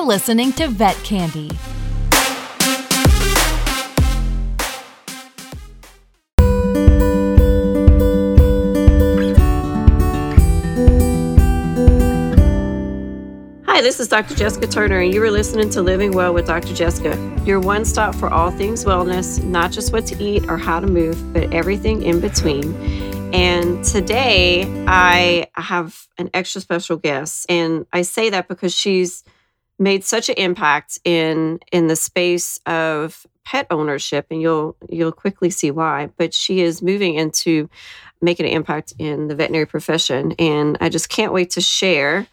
You're listening to Vet Candy. Hi, this is Dr. Jessica Turner, and you are listening to Living Well with Dr. Jessica, your one stop for all things wellness, not just what to eat or how to move, but everything in between. And today I have an extra special guest, and I say that because she's made such an impact in in the space of pet ownership and you'll you'll quickly see why but she is moving into making an impact in the veterinary profession and i just can't wait to share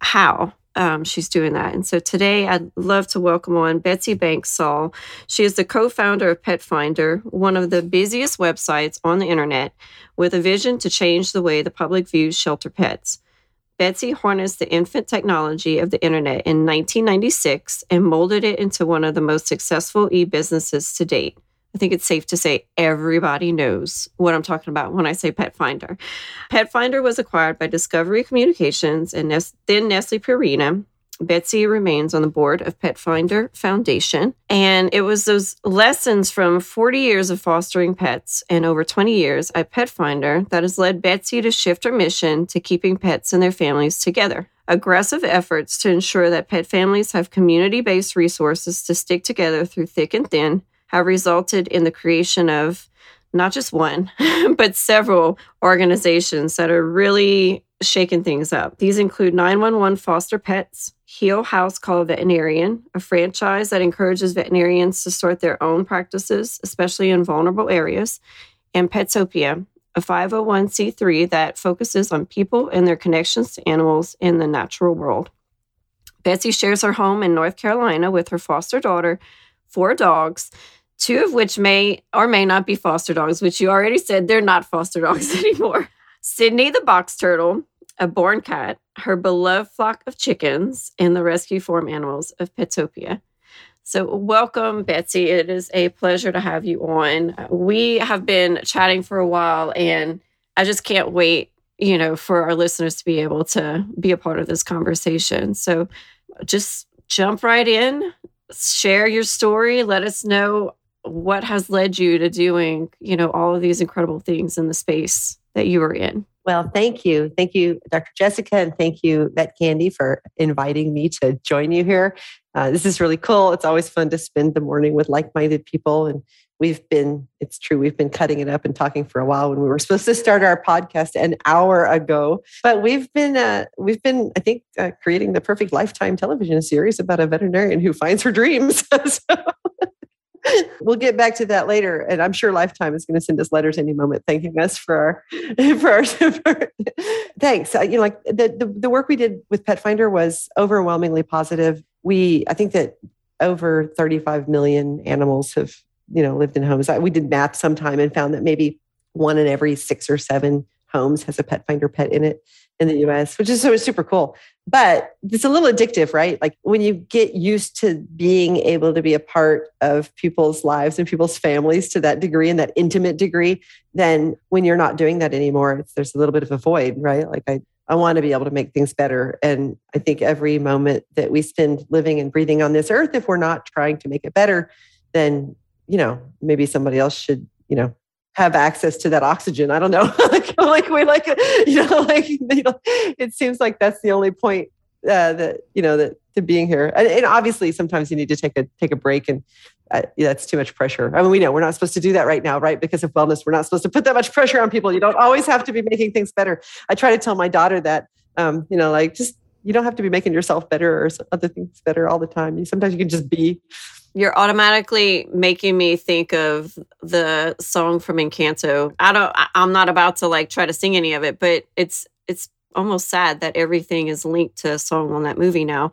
how um, she's doing that. And so today I'd love to welcome on Betsy Banks Saul. She is the co founder of Pet Finder, one of the busiest websites on the internet, with a vision to change the way the public views shelter pets. Betsy harnessed the infant technology of the internet in 1996 and molded it into one of the most successful e businesses to date. I think it's safe to say everybody knows what I'm talking about when I say Pet Finder. Pet Finder was acquired by Discovery Communications and then Nestle Purina. Betsy remains on the board of Pet Finder Foundation. And it was those lessons from 40 years of fostering pets and over 20 years at Pet Finder that has led Betsy to shift her mission to keeping pets and their families together aggressive efforts to ensure that pet families have community based resources to stick together through thick and thin have resulted in the creation of not just one, but several organizations that are really shaking things up. These include 911 Foster Pets, Heal House Call Veterinarian, a franchise that encourages veterinarians to start their own practices, especially in vulnerable areas, and Petsopia, a 501c3 that focuses on people and their connections to animals in the natural world. Betsy shares her home in North Carolina with her foster daughter, four dogs, two of which may or may not be foster dogs, which you already said they're not foster dogs anymore. Sydney the box turtle, a born cat, her beloved flock of chickens, and the rescue farm animals of Petopia. So, welcome, Betsy. It is a pleasure to have you on. We have been chatting for a while, and I just can't wait, you know, for our listeners to be able to be a part of this conversation. So, just jump right in, share your story, let us know what has led you to doing, you know, all of these incredible things in the space that you were in? Well, thank you. Thank you, Dr. Jessica, and thank you, Vet Candy, for inviting me to join you here. Uh, this is really cool. It's always fun to spend the morning with like minded people. And we've been, it's true, we've been cutting it up and talking for a while when we were supposed to start our podcast an hour ago. But we've been, uh, we've been, I think, uh, creating the perfect lifetime television series about a veterinarian who finds her dreams. so we'll get back to that later. And I'm sure Lifetime is going to send us letters any moment thanking us for our, for our, thanks. Uh, you know, like the, the, the work we did with Pet Finder was overwhelmingly positive. We, I think that over 35 million animals have, you know, lived in homes. I, We did math sometime and found that maybe one in every six or seven homes has a Pet Finder pet in it in the US, which is so super cool. But it's a little addictive, right? Like when you get used to being able to be a part of people's lives and people's families to that degree and that intimate degree, then when you're not doing that anymore, there's a little bit of a void, right? Like I, I want to be able to make things better. And I think every moment that we spend living and breathing on this earth, if we're not trying to make it better, then, you know, maybe somebody else should, you know, have access to that oxygen. I don't know. like, like we like, you know, like you know, it seems like that's the only point uh, that you know that to being here. And, and, obviously, sometimes you need to take a take a break, and uh, yeah, that's too much pressure. I mean, we know we're not supposed to do that right now, right? Because of wellness, we're not supposed to put that much pressure on people. You don't always have to be making things better. I try to tell my daughter that, um, you know, like just you don't have to be making yourself better or other things better all the time. You sometimes you can just be you're automatically making me think of the song from Encanto. I don't I'm not about to like try to sing any of it, but it's it's almost sad that everything is linked to a song on that movie now.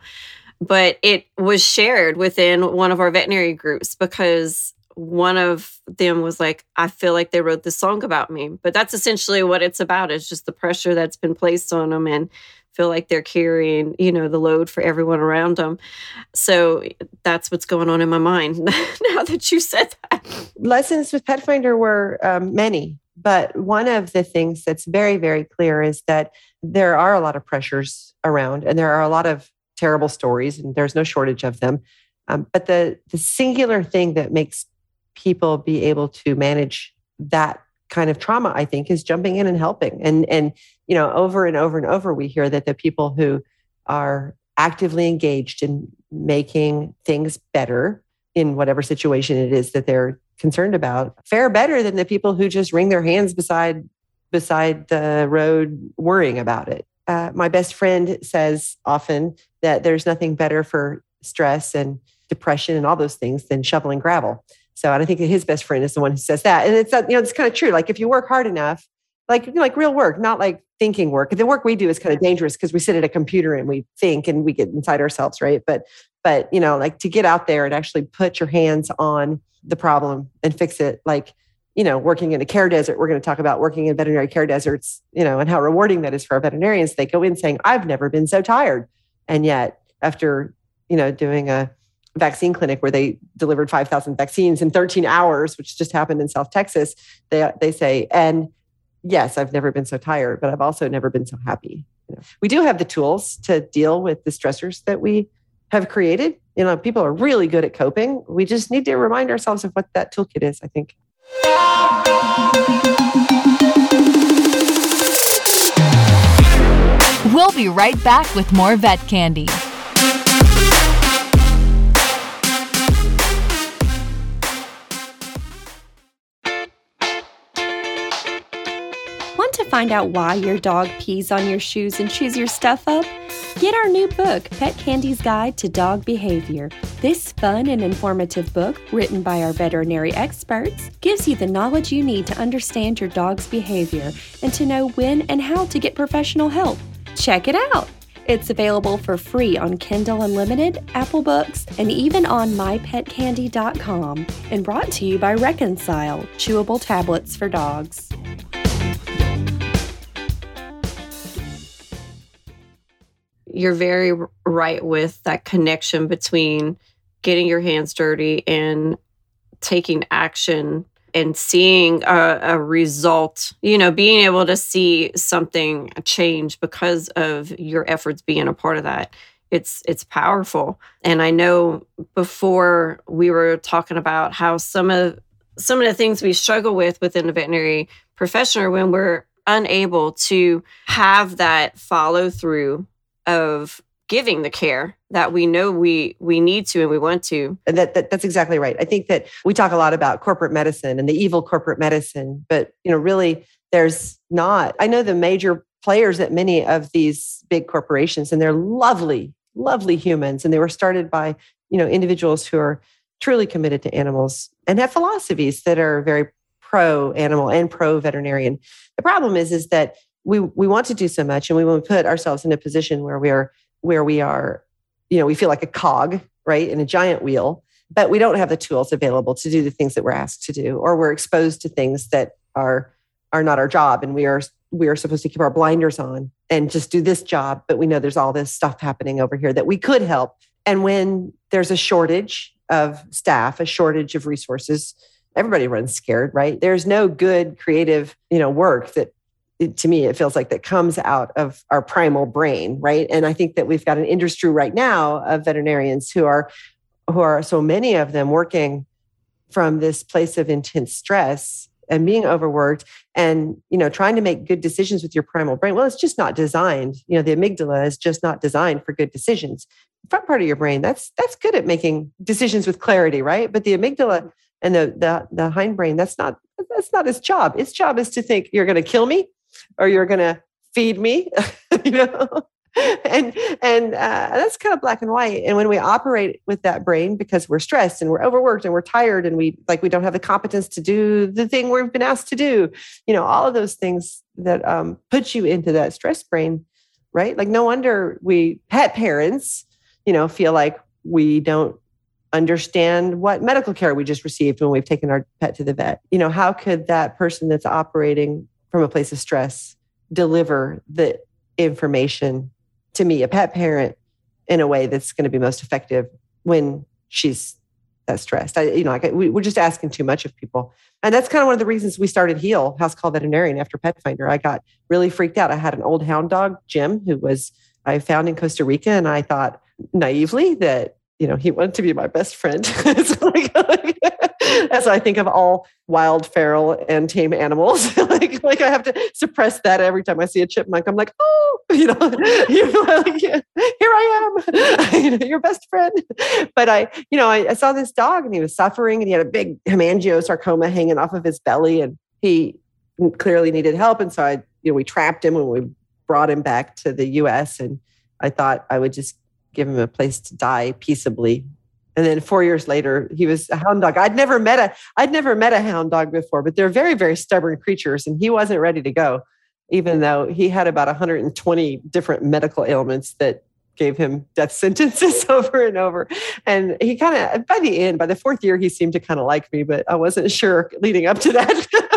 But it was shared within one of our veterinary groups because one of them was like, I feel like they wrote this song about me. But that's essentially what it's about. It's just the pressure that's been placed on them and feel like they're carrying, you know, the load for everyone around them. So that's what's going on in my mind now that you said that. Lessons with Petfinder were um, many, but one of the things that's very, very clear is that there are a lot of pressures around and there are a lot of terrible stories, and there's no shortage of them. Um, but the the singular thing that makes people be able to manage that kind of trauma, I think, is jumping in and helping. And and you know, over and over and over, we hear that the people who are actively engaged in making things better in whatever situation it is that they're concerned about fare better than the people who just wring their hands beside beside the road worrying about it. Uh, my best friend says often that there's nothing better for stress and depression and all those things than shoveling gravel. So, I think his best friend is the one who says that. And it's you know it's kind of true. Like if you work hard enough, like like real work, not like thinking work. The work we do is kind of dangerous because we sit at a computer and we think and we get inside ourselves, right? But but you know, like to get out there and actually put your hands on the problem and fix it, like you know, working in a care desert. We're going to talk about working in veterinary care deserts, you know, and how rewarding that is for our veterinarians. They go in saying, "I've never been so tired," and yet after you know doing a vaccine clinic where they delivered 5,000 vaccines in 13 hours, which just happened in South Texas, they, they say, and yes, I've never been so tired, but I've also never been so happy. You know, we do have the tools to deal with the stressors that we have created. You know, people are really good at coping. We just need to remind ourselves of what that toolkit is, I think. We'll be right back with more vet candy. Find out why your dog pees on your shoes and chews your stuff up? Get our new book, Vet Candy's Guide to Dog Behavior. This fun and informative book, written by our veterinary experts, gives you the knowledge you need to understand your dog's behavior and to know when and how to get professional help. Check it out! It's available for free on Kindle Unlimited, Apple Books, and even on myvetcandy.com, and brought to you by Reconcile, chewable tablets for dogs. You're very right with that connection between getting your hands dirty and taking action and seeing a, a, result, you know, being able to see something change because of your efforts being a part of that. It's it's powerful. And I know before we were talking about how some of some of the things we struggle with within the veterinary profession are when we're unable to have that follow through of giving the care that we know we we need to and we want to. And that, that that's exactly right. I think that we talk a lot about corporate medicine and the evil corporate medicine but you know really there's not i know the major players at many of these big corporations and they're lovely lovely humans. And they were started by you know individuals who are truly committed to animals and have philosophies that are very pro animal and pro veterinarian the problem is is that we we want to do so much. And we want to put ourselves in a position where we are where we are you know we feel like a cog right in a giant wheel but we don't have the tools available to do the things that we're asked to do or we're exposed to things that are are not our job and we are we are supposed to keep our blinders on and just do this job but we know there's all this stuff happening over here that we could help. And when there's a shortage of staff a shortage of resources everybody runs scared right? There's no good creative you know work that to me it feels like that comes out of our primal brain right? And i think that we've got an industry right now of veterinarians who are who are so many of them working from this place of intense stress and being overworked and you know trying to make good decisions with your primal brain. Well it's just not designed you know the amygdala is just not designed for good decisions. Front part of your brain that's that's good at making decisions with clarity right? But the amygdala and the the, the hindbrain that's not that's not its job. Its job is to think you're going to kill me or you're going to feed me, you know? and and uh, that's kind of black and white. And when we operate with that brain because we're stressed and we're overworked and we're tired and we like we don't have the competence to do the thing we've been asked to do you know all of those things that um, put you into that stress brain right? Like no wonder we pet parents you know feel like we don't understand what medical care we just received when we've taken our pet to the vet. You know how could that person that's operating from a place of stress deliver the information to me, a pet parent, in a way that's going to be most effective when she's that stressed. I, you know, we, we're just asking too much of people. And that's kind of one of the reasons we started Heal, House Call Veterinarian after Pet Finder. I got really freaked out. I had an old hound dog, Jim, who was I found in Costa Rica. And I thought, naively that you know he wanted to be my best friend. like, as I think of all wild, feral, and tame animals, like like I have to suppress that every time I see a chipmunk. I'm like, oh, you know, you know like, here I am, your best friend. But I, you know, I, I saw this dog and he was suffering and he had a big hemangiosarcoma hanging off of his belly and he clearly needed help. And so I, you know, we trapped him and we brought him back to the U.S. and I thought I would just give him a place to die peaceably. And then four years later, he was a hound dog. I'd never met a I'd never met a hound dog before, but they're very, very stubborn creatures. And he wasn't ready to go, even though he had about 120 different medical ailments that gave him death sentences over and over. And he kind of by the end, by the fourth year, he seemed to kind of like me, but I wasn't sure leading up to that.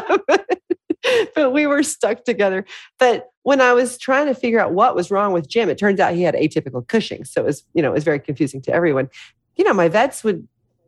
but we were stuck together. But when I was trying to figure out what was wrong with Jim, it turns out he had atypical Cushing. So it was, you know, it was very confusing to everyone. You know, my vets would,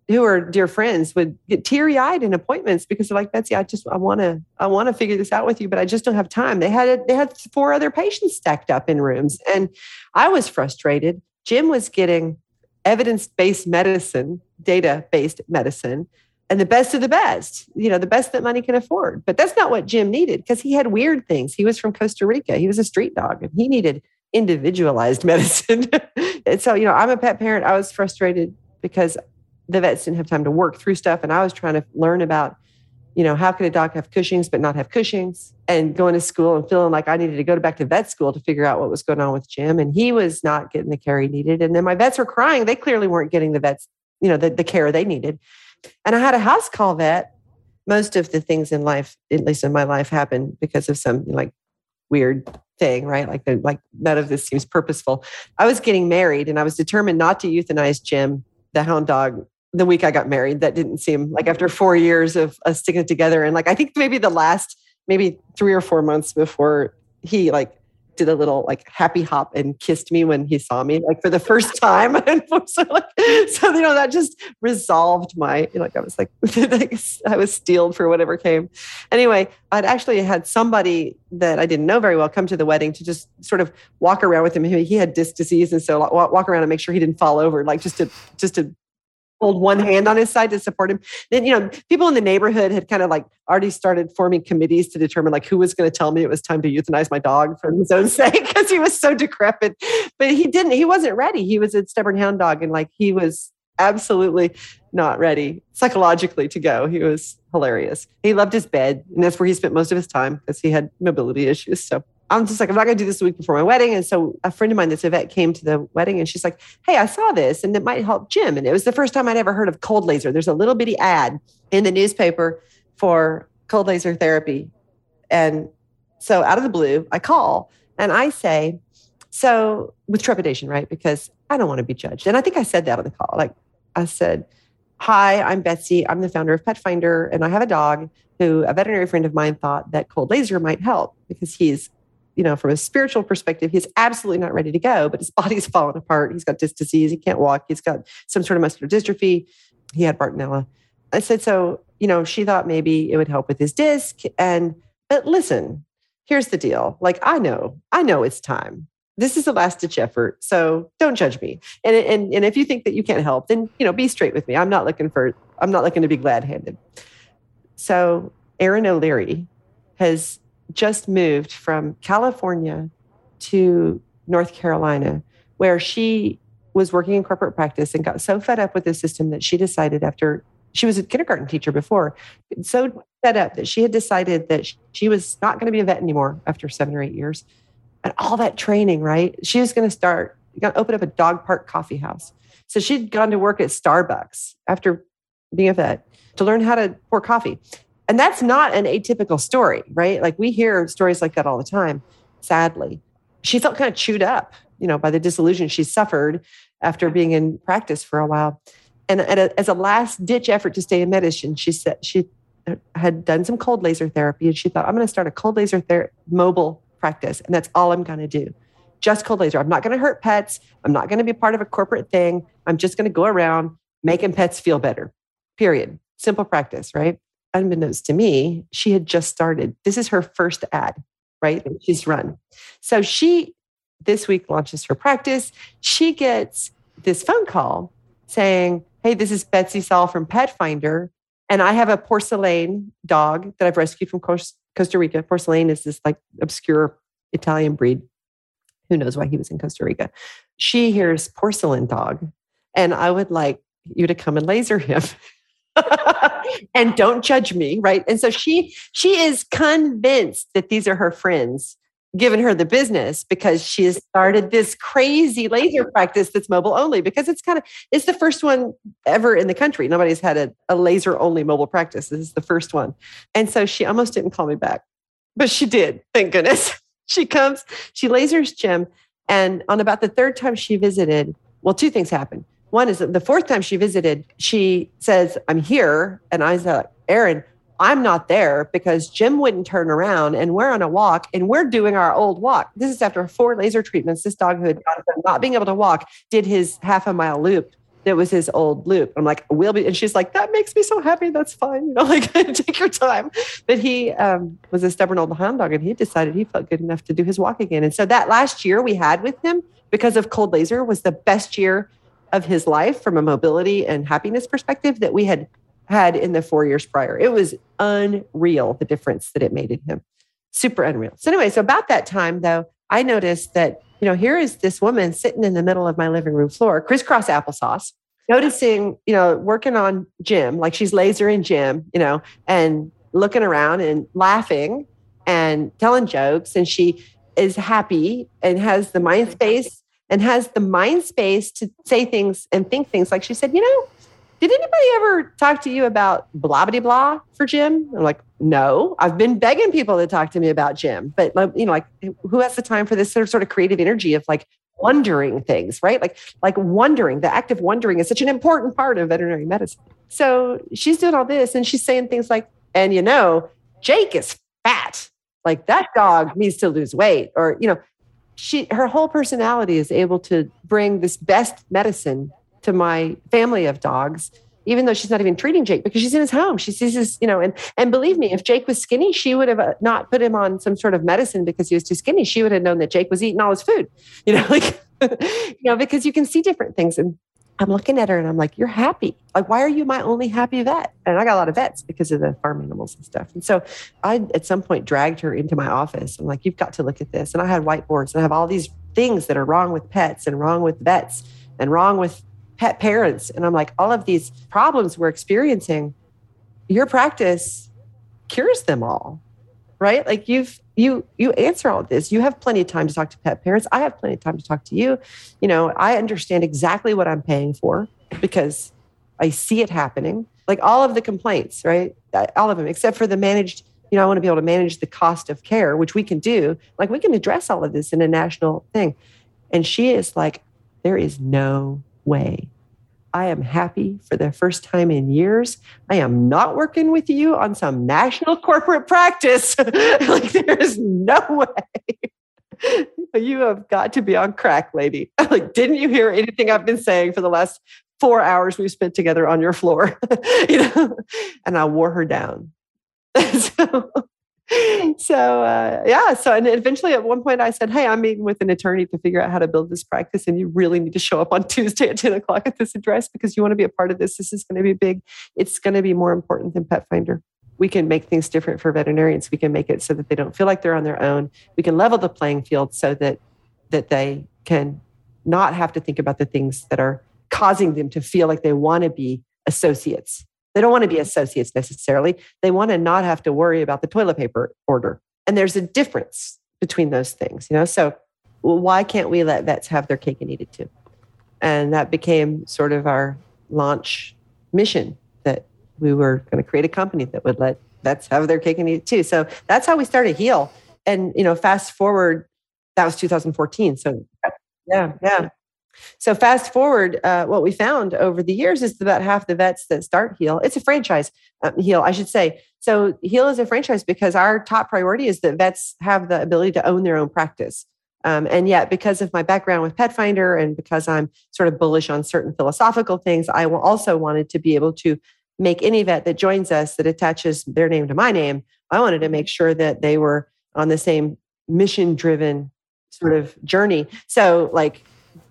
who are dear friends, would get teary eyed in appointments because they're like, Betsy, I just, I want to, I want to figure this out with you, but I just don't have time. They had, they had four other patients stacked up in rooms, and I was frustrated. Jim was getting evidence based medicine, data based medicine and the best of the best, you know, the best that money can afford. But that's not what Jim needed because he had weird things. He was from Costa Rica. He was a street dog and he needed individualized medicine. and so, you know, I'm a pet parent. I was frustrated because the vets didn't have time to work through stuff. And I was trying to learn about, you know, how could a dog have Cushing's but not have Cushing's and going to school and feeling like I needed to go back to vet school to figure out what was going on with Jim. And he was not getting the care he needed. And then my vets were crying. They clearly weren't getting the vets, you know, the, the care they needed. And I had a house call vet. Most of the things in life, at least in my life, happen because of some like weird thing, right? Like like none of this seems purposeful. I was getting married and I was determined not to euthanize Jim, the hound dog, the week I got married. That didn't seem like after four years of us sticking together. And like I think maybe the last maybe three or four months before he like did a little like happy hop and kissed me when he saw me, like for the first time. and so, like, so you know, that just resolved my, you know, like I was like, I was steeled for whatever came. Anyway, I'd actually had somebody that I didn't know very well come to the wedding to just sort of walk around with him. He had disc disease, and so walk around and make sure he didn't fall over, like just to just to hold one hand on his side to support him. Then, you know, people in the neighborhood had kind of like already started forming committees to determine like who was going to tell me it was time to euthanize my dog for his own sake because he was so decrepit. But he didn't, he wasn't ready. He was a stubborn hound dog and like he was absolutely not ready psychologically to go. He was hilarious. He loved his bed and that's where he spent most of his time because he had mobility issues. So I'm just like, I'm not going to do this the week before my wedding. And so a friend of mine that's a vet came to the wedding and she's like, Hey, I saw this and it might help Jim. And it was the first time I'd ever heard of cold laser. There's a little bitty ad in the newspaper for cold laser therapy. And so out of the blue, I call and I say, so with trepidation, right? Because I don't want to be judged. And I think I said that on the call. Like I said, Hi, I'm Betsy. I'm the founder of Pet Finder, and I have a dog who a veterinary friend of mine thought that cold laser might help because he's you know, from a spiritual perspective, he's absolutely not ready to go, but his body's falling apart. He's got disc disease. He can't walk. He's got some sort of muscular dystrophy. He had Bartonella. I said, so, you know, she thought maybe it would help with his disc. And, but listen, here's the deal. Like, I know, I know it's time. This is a last ditch effort. So don't judge me. And, and, and if you think that you can't help, then, you know, be straight with me. I'm not looking for, I'm not looking to be glad handed. So Erin O'Leary has just moved from California to North Carolina, where she was working in corporate practice and got so fed up with the system that she decided after she was a kindergarten teacher before, so fed up that she had decided that she was not going to be a vet anymore after seven or eight years. And all that training, right? She was going to start, going to open up a dog park coffee house. So she'd gone to work at Starbucks after being a vet to learn how to pour coffee. And that's not an atypical story, right? Like we hear stories like that all the time, sadly. She felt kind of chewed up, you know, by the disillusion she suffered after being in practice for a while. And a, as a last ditch effort to stay in medicine, she said she had done some cold laser therapy and she thought, I'm going to start a cold laser ther- mobile practice. And that's all I'm going to do. Just cold laser. I'm not going to hurt pets. I'm not going to be part of a corporate thing. I'm just going to go around making pets feel better. Period. Simple practice, right? Unbeknownst to me, she had just started. This is her first ad, right? Mm. She's run. So she this week launches her practice. She gets this phone call saying, Hey, this is Betsy Saul from Pet Finder. And I have a Porcelaine dog that I've rescued from Costa Rica. Porcelaine is this like obscure Italian breed. Who knows why he was in Costa Rica? She hears Porcelaine dog, and I would like you to come and laser him. and don't judge me, right? And so she she is convinced that these are her friends given her the business because she has started this crazy laser practice that's mobile only because it's kind of it's the first one ever in the country. Nobody's had a, a laser only mobile practice. This is the first one. And so she almost didn't call me back but she did thank goodness. She comes she lasers jim and on about the third time she visited well two things happened one is the fourth time she visited she says i'm here and i said Erin, I'm not there because Jim wouldn't turn around and we're on a walk and we're doing our old walk. This is after four laser treatments. This dog who had not being able to walk did his half a mile loop. That was his old loop. I'm like, we'll be, and she's like, that makes me so happy. That's fine. You know, like take your time. But he um, was a stubborn old hound dog and he decided he felt good enough to do his walk again. And so that last year we had with him because of cold laser was the best year of his life from a mobility and happiness perspective that we had had in the four years prior. It was unreal the difference that it made in him. Super unreal. So, anyway, so about that time, though, I noticed that, you know, here is this woman sitting in the middle of my living room floor, crisscross applesauce, noticing, you know, working on Jim, like she's laser lasering Jim, you know, and looking around and laughing and telling jokes. And she is happy and has the mind space and has the mind space to say things and think things like she said, you know, did anybody ever talk to you about blah blah blah for Jim? I'm like, no. I've been begging people to talk to me about Jim, but you know, like, who has the time for this sort of creative energy of like wondering things, right? Like, like wondering. The act of wondering is such an important part of veterinary medicine. So she's doing all this, and she's saying things like, and you know, Jake is fat. Like that dog needs to lose weight, or you know, she her whole personality is able to bring this best medicine to my family of dogs even though she's not even treating Jake because she's in his home. She sees his, you know, and and believe me, if Jake was skinny, she would have uh, not put him on some sort of medicine because he was too skinny. She would have known that Jake was eating all his food, you know, like, you know, because you can see different things. And I'm looking at her and I'm like, you're happy. Like, why are you my only happy vet? And I got a lot of vets because of the farm animals and stuff. And so I, at some point, dragged her into my office. I'm like, you've got to look at this. And I had whiteboards and I have all these things that are wrong with pets and wrong with vets and wrong with pet parents. And I'm like, all of these problems we're experiencing, your practice cures them all. Right? Like you've you you answer all this. You have plenty of time to talk to pet parents. I have plenty of time to talk to you. You know, I understand exactly what I'm paying for because I see it happening. Like all of the complaints, right? All of them, except for the managed you know, I want to be able to manage the cost of care, which we can do. Like we can address all of this in a national thing. And she is like, there is no way. I am happy for the first time in years. I am not working with you on some national corporate practice. like, there's no way. you have got to be on crack, lady. like, didn't you hear anything I've been saying for the last four hours we've spent together on your floor? you know, and I wore her down. so, so uh, yeah so and eventually at one point i said hey i'm meeting with an attorney to figure out how to build this practice and you really need to show up on tuesday at 10 o'clock at this address because you want to be a part of this. This is going to be big. It's going to be more important than pet finder. We can make things different for veterinarians. We can make it so that they don't feel like they're on their own. We can level the playing field so that that they can not have to think about the things that are causing them to feel like they want to be associates they don't want to be associates necessarily. They want to not have to worry about the toilet paper order. And there's a difference between those things, you know? So why can't we let vets have their cake and eat it too? And that became sort of our launch mission that we were going to create a company that would let vets have their cake and eat it too. So that's how we started Heal. And, you know, fast forward, that was 2014. So yeah, yeah. So fast forward, uh, what we found over the years is about half the vets that start Heal. It's a franchise, uh, Heal, I should say. So Heal is a franchise because our top priority is that vets have the ability to own their own practice. Um, and yet, because of my background with Pet Finder and because I'm sort of bullish on certain philosophical things, I also wanted to be able to make any vet that joins us that attaches their name to my name. I wanted to make sure that they were on the same mission driven sort of journey. So, like,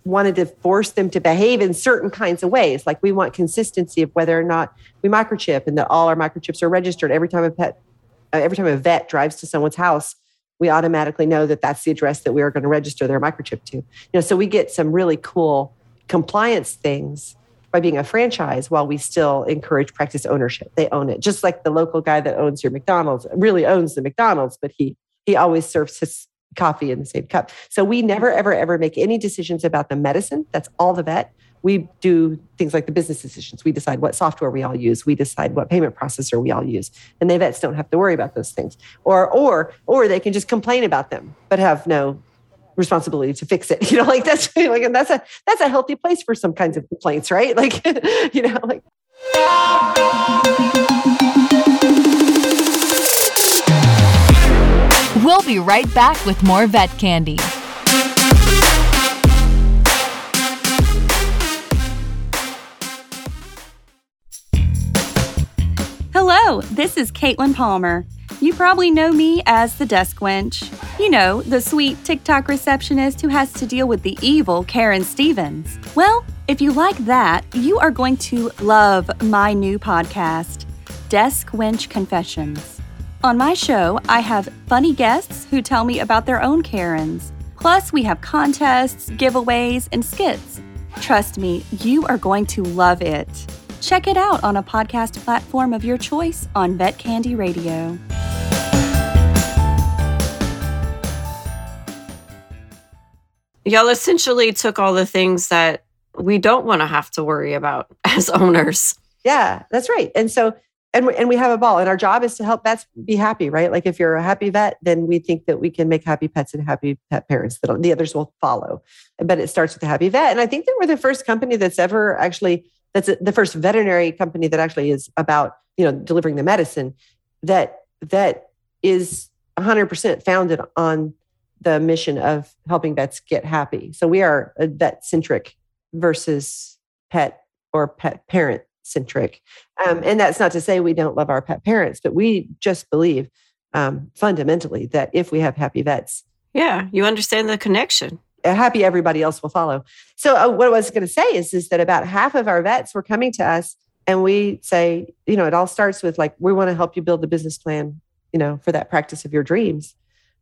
wanted to force them to behave in certain kinds of ways. Like we want consistency of whether or not we microchip and that all our microchips are registered every time a pet, uh, every time a vet drives to someone's house. We automatically know that that's the address that we are going to register their microchip to. You know, so we get some really cool compliance things by being a franchise while we still encourage practice ownership. They own it, just like the local guy that owns your McDonald's really owns the McDonald's, but he he always serves his coffee in the same cup. So we never, ever, ever make any decisions about the medicine. That's all the vet. We do things like the business decisions. We decide what software we all use. We decide what payment processor we all use. And the vets don't have to worry about those things. Or or or they can just complain about them, but have no responsibility to fix it. You know, like that's like and that's a that's a healthy place for some kinds of complaints, right? Like, you know, like We'll be right back with more vet candy. Hello, this is Caitlin Palmer. You probably know me as the desk wench. You know, the sweet TikTok receptionist who has to deal with the evil Karen Stevens. Well, if you like that, you are going to love my new podcast, Desk Wench Confessions. On my show, I have funny guests who tell me about their own Karens. Plus, we have contests, giveaways, and skits. Trust me, you are going to love it. Check it out on a podcast platform of your choice on Vet Candy Radio. Y'all essentially took all the things that we don't want to have to worry about as owners. Yeah, that's right. And so and we, and we have a ball and our job is to help vets be happy right? Like if you're a happy vet then we think that we can make happy pets and happy pet parents that the others will follow. But it starts with a happy vet and i think that we're the first company that's ever actually that's the first veterinary company that actually is about you know delivering the medicine that that is 100% founded on the mission of helping vets get happy. So we are a vet centric versus pet or pet parent centric. Um, and that's not to say we don't love our pet parents, but we just believe um, fundamentally that if we have happy vets, yeah, you understand the connection. Happy, everybody else will follow. So, uh, what I was going to say is, is that about half of our vets were coming to us, and we say, you know, it all starts with like, we want to help you build the business plan, you know, for that practice of your dreams.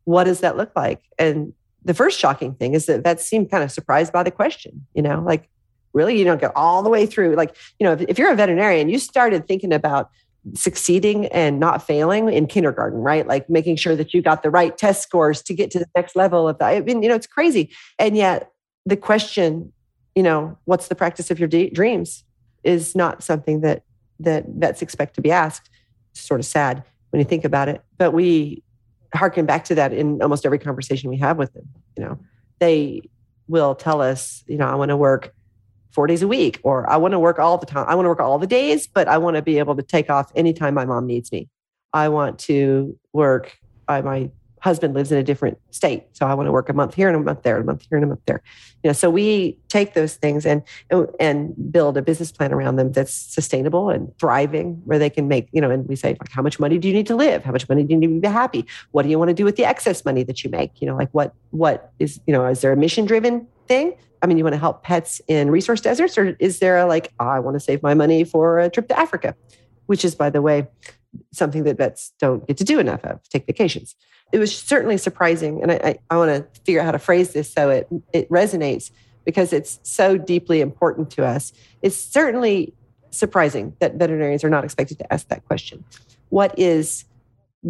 What does that look like? And the first shocking thing is that vets seem kind of surprised by the question, you know, like, really you don't go all the way through like you know if, if you're a veterinarian you started thinking about succeeding and not failing in kindergarten, right? Like making sure that you got the right test scores to get to the next level of that. I mean, you know, it's crazy. And yet the question, you know, what's the practice of your de- dreams is not something that that vets expect to be asked. It's sort of sad when you think about it. But we harken back to that in almost every conversation we have with them. You know, they will tell us, you know, I want to work four days a week, or I want to work all the time. I want to work all the days, but I want to be able to take off anytime my mom needs me. I want to work. I, my husband lives in a different state, so I want to work a month here and a month there, a month here and a month there. You know, so we take those things and and build a business plan around them that's sustainable and thriving, where they can make. You know, and we say like, how much money do you need to live? How much money do you need to be happy? What do you want to do with the excess money that you make? You know, like what what is you know, is there a mission driven thing? I mean, you want to help pets in resource deserts, or is there a like, oh, I want to save my money for a trip to Africa, which is, by the way, something that vets don't get to do enough of, take vacations. It was certainly surprising. And I, I, I want to figure out how to phrase this so it, it resonates because it's so deeply important to us. It's certainly surprising that veterinarians are not expected to ask that question. What is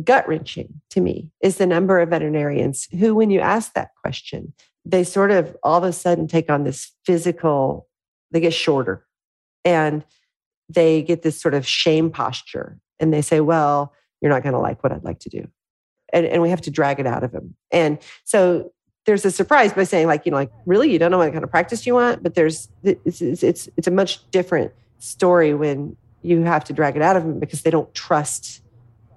gut wrenching to me is the number of veterinarians who, when you ask that question, they sort of all of a sudden take on this physical, they get shorter and they get this sort of shame posture and they say, well, you're not going to like what I'd like to do. And, and we have to drag it out of them. And so there's a surprise by saying like, you know, like really, you don't know what kind of practice you want, but there's, it's, it's, it's, it's a much different story when you have to drag it out of them because they don't trust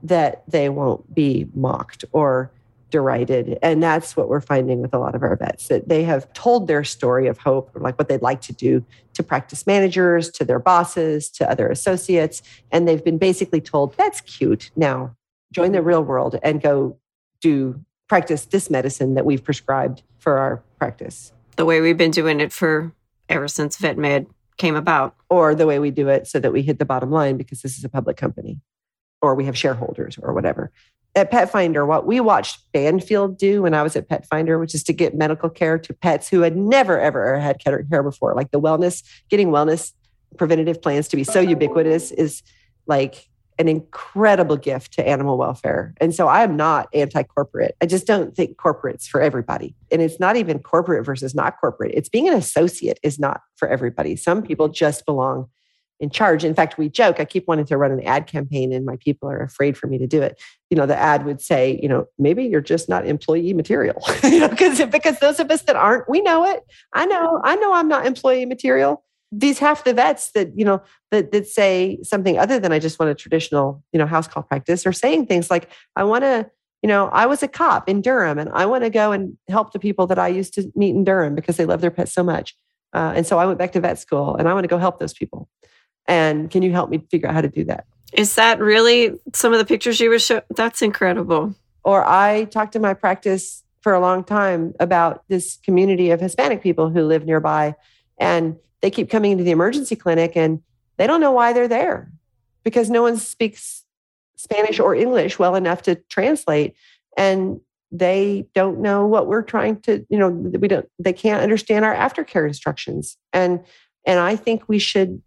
that they won't be mocked or derided. And that's what we're finding with a lot of our vets that they have told their story of hope, like what they'd like to do to practice managers, to their bosses, to other associates. And they've been basically told, that's cute. Now join the real world and go do practice this medicine that we've prescribed for our practice. the way we've been doing it for ever since VetMed came about. Or the way we do it so that we hit the bottom line because this is a public company or we have shareholders or whatever. At Pet Finder, what we watched Banfield do when I was at Pet Finder, which is to get medical care to pets who had never, ever had care before, like the wellness, getting wellness preventative plans to be so ubiquitous is like an incredible gift to animal welfare. And so I am not anti corporate. I just don't think corporate's for everybody. And it's not even corporate versus not corporate. It's being an associate is not for everybody. Some people just belong in charge. In fact, we joke, I keep wanting to run an ad campaign and my people are afraid for me to do it. You know, the ad would say, you know, maybe you're just not employee material. you know, because because those of us that aren't, we know it. I know, I know I'm not employee material these half the vets that you know that that say something other than I just want a traditional you know house call practice are saying things like I want to you know I was a cop in Durham and I want to go and help the people that I used to meet in Durham because they love their pets so much uh, and so I went back to vet school and I want to go help those people and can you help me figure out how to do that is that really some of the pictures you were showing that's incredible or I talked to my practice for a long time about this community of Hispanic people who live nearby and they keep coming into the emergency clinic and they don't know why they're there because no one speaks Spanish or English well enough to translate. And they don't know what we're trying to, you know, we don't, they can't understand our aftercare instructions. And, and I think we should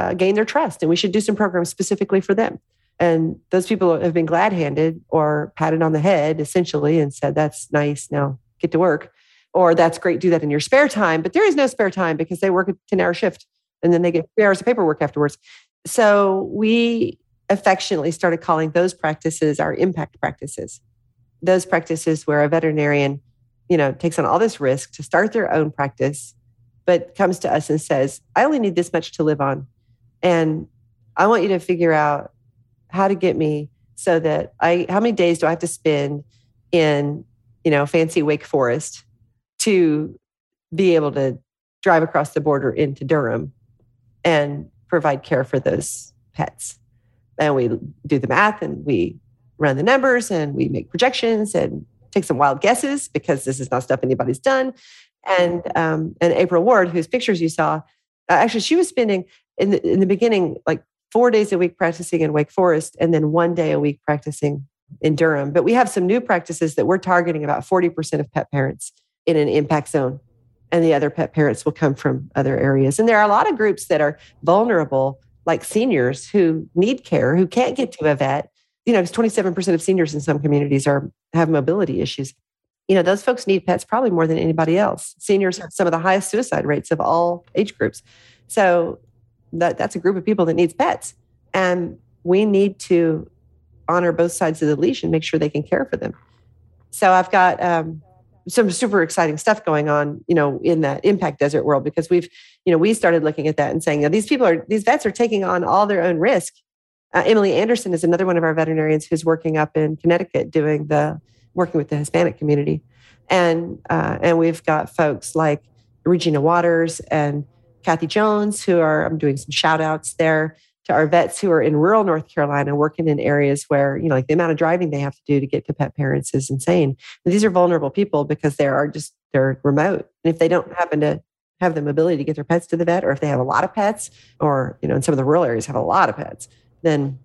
uh, gain their trust and we should do some programs specifically for them. And those people have been glad handed or patted on the head essentially and said, that's nice. Now get to work or that's great, do that in your spare time. But there is no spare time because they work a 10 hour shift and then they get three hours of paperwork afterwards. So we affectionately started calling those practices our impact practices. Those practices where a veterinarian, you know, takes on all this risk to start their own practice, but comes to us and says, I only need this much to live on. And I want you to figure out how to get me so that I how many days do I have to spend in, you know, fancy Wake Forest to be able to drive across the border into Durham and provide care for those pets. And we do the math and we run the numbers and we make projections and take some wild guesses because this is not stuff anybody's done. And um, and April Ward, whose pictures you saw, uh, actually she was spending in the in the beginning like four days a week practicing in Wake Forest and then one day a week practicing in Durham. But we have some new practices that we're targeting about 40% of pet parents in an impact zone and the other pet parents will come from other areas. And there are a lot of groups that are vulnerable like seniors who need care who can't get to a vet. You know 27% of seniors in some communities are have mobility issues. You know those folks need pets probably more than anybody else. Seniors have some of the highest suicide rates of all age groups. So that, that's a group of people that needs pets. And we need to honor both sides of the leash and make sure they can care for them. So i've got um, some super exciting stuff going on, you know, in that impact desert world because we've, you know, we started looking at that and saying, you know, these people are, these vets are taking on all their own risk. Uh, Emily Anderson is another one of our veterinarians who's working up in Connecticut doing the working with the Hispanic community, and uh, and we've got folks like Regina Waters and Kathy Jones who are I'm doing some shout outs there to our vets who are in rural North Carolina working in areas where, you know, like the amount of driving they have to do to get to pet parents is insane. And these are vulnerable people because they are just, they're remote. And if they don't happen to have the mobility to get their pets to the vet, or if they have a lot of pets, or, you know, in some of the rural areas have a lot of pets, then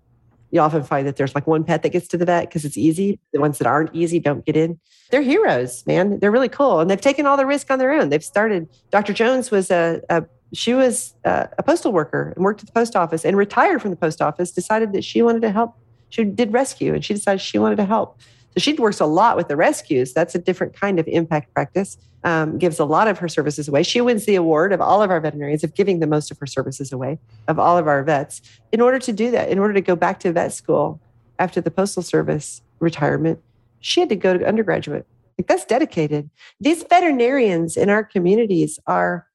you often find that there's like one pet that gets to the vet because it's easy. The ones that aren't easy don't get in. They're heroes, man. They're really cool. And they've taken all the risk on their own. They've started, Dr. Jones was a, a she was uh, a postal worker and worked at the post office and retired from the post office decided that she wanted to help. She did rescue and she decided she wanted to help. So she works a lot with the rescues. That's a different kind of impact practice um, gives a lot of her services away. She wins the award of all of our veterinarians of giving the most of her services away of all of our vets. In order to do that in order to go back to vet school after the postal service retirement she had to go to undergraduate. Like that's dedicated. These veterinarians in our communities are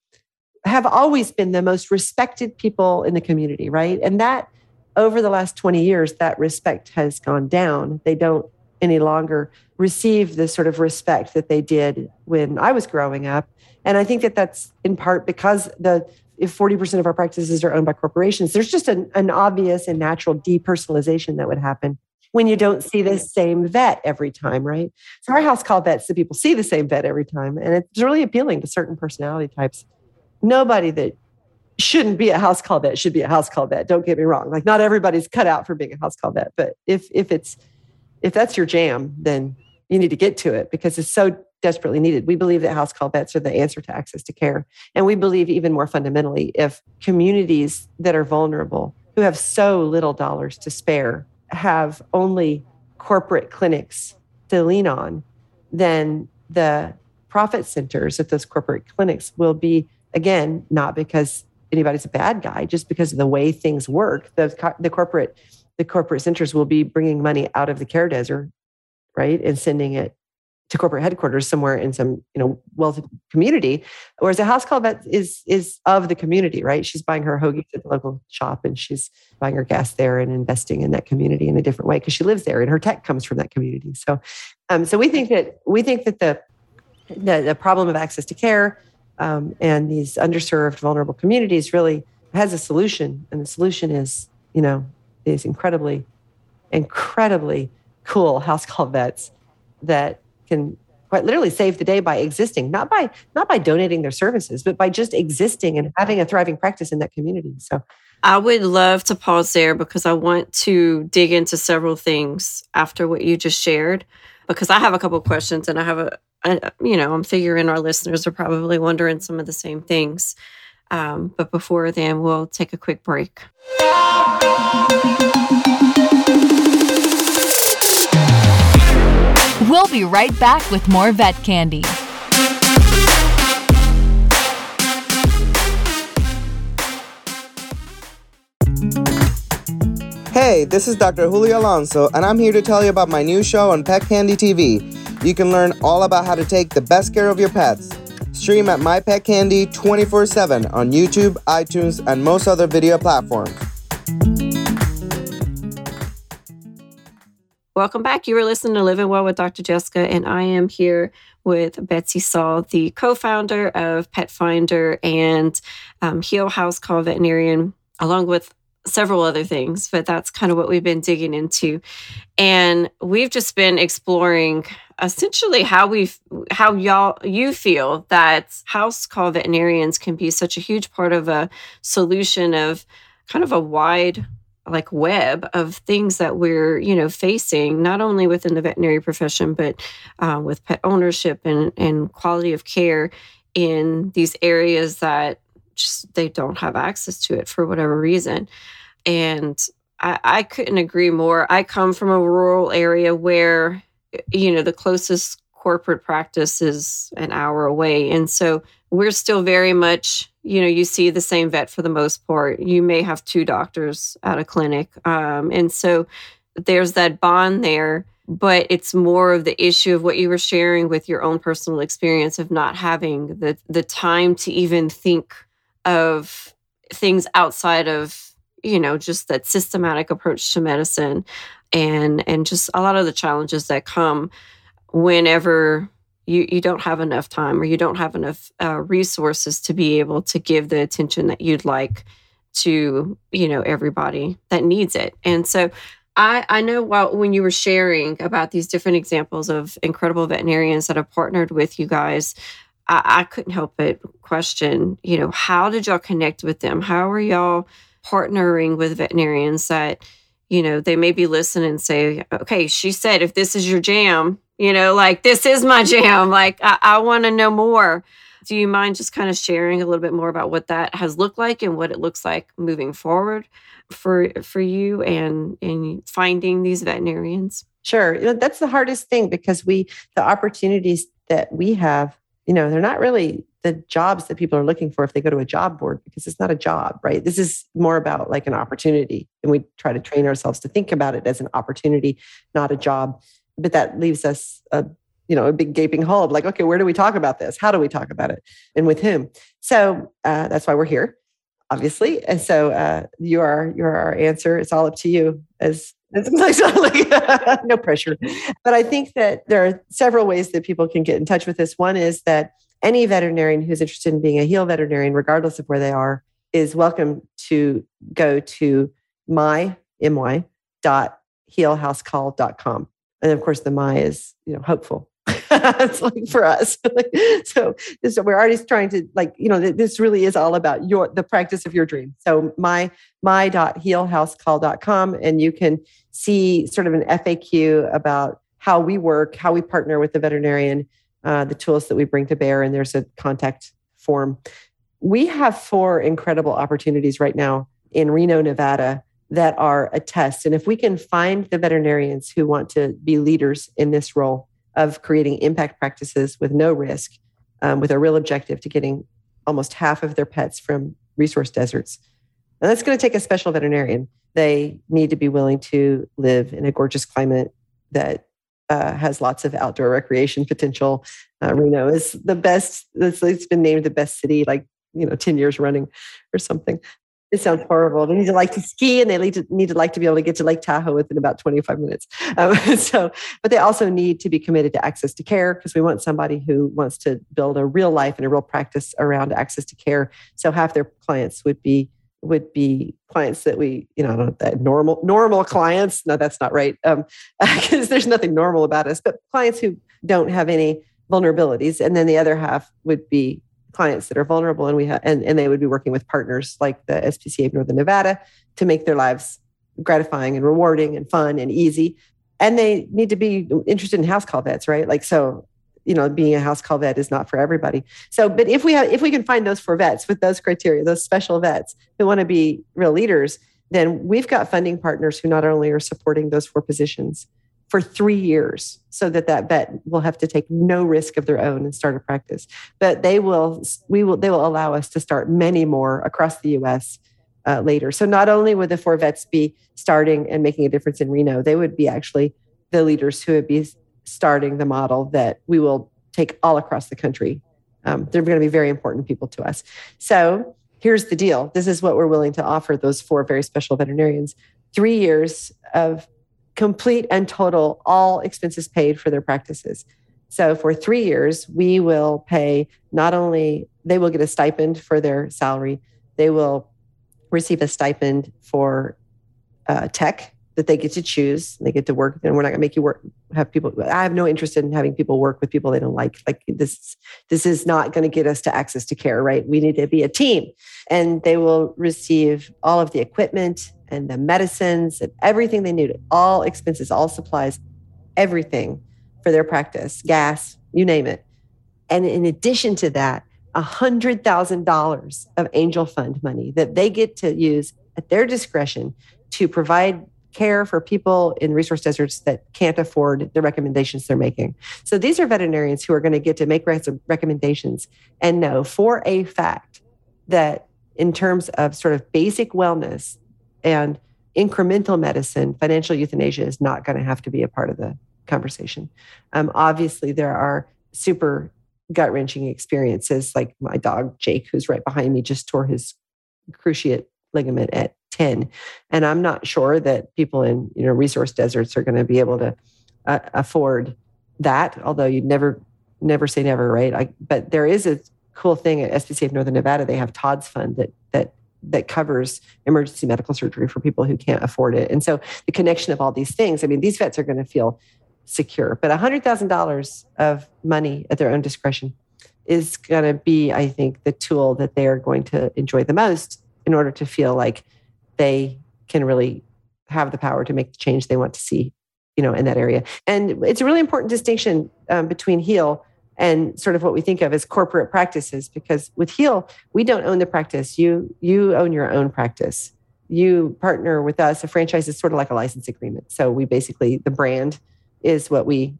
have always been the most respected people in the community, right? And that over the last 20 years, that respect has gone down. They don't any longer receive the sort of respect that they did when I was growing up. And I think that that's in part because the if 40% of our practices are owned by corporations, there's just an, an obvious and natural depersonalization that would happen. when you don't see the same vet every time, right? So our house call vets, the people see the same vet every time, and it's really appealing to certain personality types. Nobody that shouldn't be a house call vet should be a house call vet. Don't get me wrong. Like not everybody's cut out for being a house call vet, but if if it's if that's your jam, then you need to get to it because it's so desperately needed. We believe that house call vets are the answer to access to care. And we believe even more fundamentally, if communities that are vulnerable, who have so little dollars to spare, have only corporate clinics to lean on, then the profit centers at those corporate clinics will be, again, not because anybody's a bad guy, just because of the way things work. The, the corporate the corporate centers will be bringing money out of the care desert, right, and sending it to corporate headquarters somewhere in some you know wealthy community whereas a house call vet is is of the community right she's buying her hoagies at the local shop and she's buying her gas there and investing in that community in a different way because she lives there and her tech comes from that community so um, so we think that we think that the the, the problem of access to care um, and these underserved vulnerable communities really has a solution. And the solution is you know these incredibly incredibly cool house call vets that can quite literally save the day by existing not by not by donating their services but by just existing and having a thriving practice in that community. So i would love to pause there because i want to dig into several things after what you just shared because i have a couple questions and i have a, a you know i'm figuring our listeners are probably wondering some of the same things um, but before then we'll take a quick break We'll be right back with more vet candy. Hey, this is Dr. Julio Alonso, and I'm here to tell you about my new show on Vet Candy TV. You can learn all about how to take the best care of your pets. Stream at My Vet Candy 24 7 on YouTube, iTunes, and most other video platforms. Welcome back. You are listening to Living Well with Dr. Jessica, and I am here with Betsy Saul, the co founder of Pet Finder and um, Heal House Call Veterinarian, along with several other things, but that's kind of what we've been digging into. And we've just been exploring essentially how we how y'all you feel that house call veterinarians can be such a huge part of a solution of kind of a wide like web of things that we're you know facing not only within the veterinary profession but uh, with pet ownership and and quality of care in these areas that just they don't have access to it for whatever reason. And I, I couldn't agree more. I come from a rural area where you know the closest corporate practice is an hour away. And so we're still very much you know you see the same vet for the most part. You may have two doctors at a clinic. Um, and so there's that bond there but it's more of the issue of what you were sharing with your own personal experience of not having the the time to even think of things outside of you know just that systematic approach to medicine and and just a lot of the challenges that come whenever you, you don't have enough time or you don't have enough uh, resources to be able to give the attention that you'd like to you know everybody that needs it. And so i i know while when you were sharing about these different examples of incredible veterinarians that have partnered with you guys I, I couldn't help but question you know how did y'all connect with them how are y'all partnering with veterinarians that you know they maybe listen and say okay she said if this is your jam you know, like this is my jam. Like I, I want to know more. Do you mind just kind of sharing a little bit more about what that has looked like and what it looks like moving forward for for you and and finding these veterinarians? Sure. You know, that's the hardest thing because we the opportunities that we have, you know, they're not really the jobs that people are looking for if they go to a job board because it's not a job, right? This is more about like an opportunity. And we try to train ourselves to think about it as an opportunity, not a job. But that leaves us a you know a big gaping hole of like okay where do we talk about this? How do we talk about it? And with whom? So uh, that's why we're here obviously. And so uh, you are you are our answer. It's all up to you as like no pressure but i think that there are several ways that people can get in touch with this one is that any veterinarian who's interested in being a heal veterinarian regardless of where they are is welcome to go to my my dot healhousecall.com. And of course, the my is, you know, hopeful. it's like for us. so, so we're already trying to like, you know, this really is all about your the practice of your dream. So my my.healhousecall.com and you can see sort of an FAQ about how we work, how we partner with the veterinarian, uh, the tools that we bring to bear, and there's a contact form. We have four incredible opportunities right now in Reno, Nevada that are a test. And if we can find the veterinarians who want to be leaders in this role of creating impact practices with no risk, um, with a real objective to getting almost half of their pets from resource deserts. And that's going to take a special veterinarian. They need to be willing to live in a gorgeous climate that uh, has lots of outdoor recreation potential. Uh, Reno is the best. It's, been named the best city like you know 10 years running or something it sounds horrible. They need to like to ski and they need to, need to like to be able to get to Lake Tahoe within about 25 minutes. Um, so, but they also need to be committed to access to care because we want somebody who wants to build a real life and a real practice around access to care. So half their clients would be would be clients that we, you know, that normal normal clients. No, that's not right because um, there's nothing normal about us. But clients who don't have any vulnerabilities, and then the other half would be clients that are vulnerable and we have and, and they would be working with partners like the SPCA of Northern Nevada to make their lives gratifying and rewarding and fun and easy. And they need to be interested in house call vets, right? Like so, you know, being a house call vet is not for everybody. So, but if we have if we can find those four vets with those criteria, those special vets who want to be real leaders, then we've got funding partners who not only are supporting those four positions, for three years so that that vet will have to take no risk of their own and start a practice. But they will we will they will allow us to start many more across the us uh, later. So not only would the four vets be starting and making a difference in reno they would be actually the leaders who would be starting the model that we will take all across the country. Um, they're going to be very important people to us. So here's the deal. This is what we're willing to offer those four very special veterinarians. Three years of complete and total, all expenses paid for their practices. So for three years, we will pay not only, they will get a stipend for their salary, they will receive a stipend for uh, tech that they get to choose. They get to work, and we're not going to make you work. Have people? I have no interest in having people work with people they don't like. Like this, this is not going to get us to access to care, right? We need to be a team, and they will receive all of the equipment and the medicines and everything they need, all expenses, all supplies, everything for their practice, gas, you name it. And in addition to that, $100,000 of angel fund money that they get to use at their discretion to provide care for people in resource deserts that can't afford the recommendations they're making. So these are veterinarians who are going to get to make recommendations and know for a fact that in terms of sort of basic wellness, and incremental medicine, financial euthanasia is not going to have to be a part of the conversation. Um, obviously, there are super gut wrenching experiences, like my dog Jake, who's right behind me, just tore his cruciate ligament at 10. And I'm not sure that people in you know resource deserts are going to be able to uh, afford that, although you'd never never say never, right? I, but there is a cool thing at SPCA of Northern Nevada. They have Todd's Fund that that that covers emergency medical surgery for people who can't afford it. And so the connection of all these things, I mean, these vets are going to feel secure, but $100,000 of money at their own discretion is going to be, I think, the tool that they are going to enjoy the most in order to feel like they can really have the power to make the change they want to see, you know, in that area. And it's a really important distinction um, between HEAL and sort of what we think of as corporate practices because with heal we don't own the practice. You you own your own practice. You partner with us. A franchise is sort of like a license agreement. So we basically the brand is what we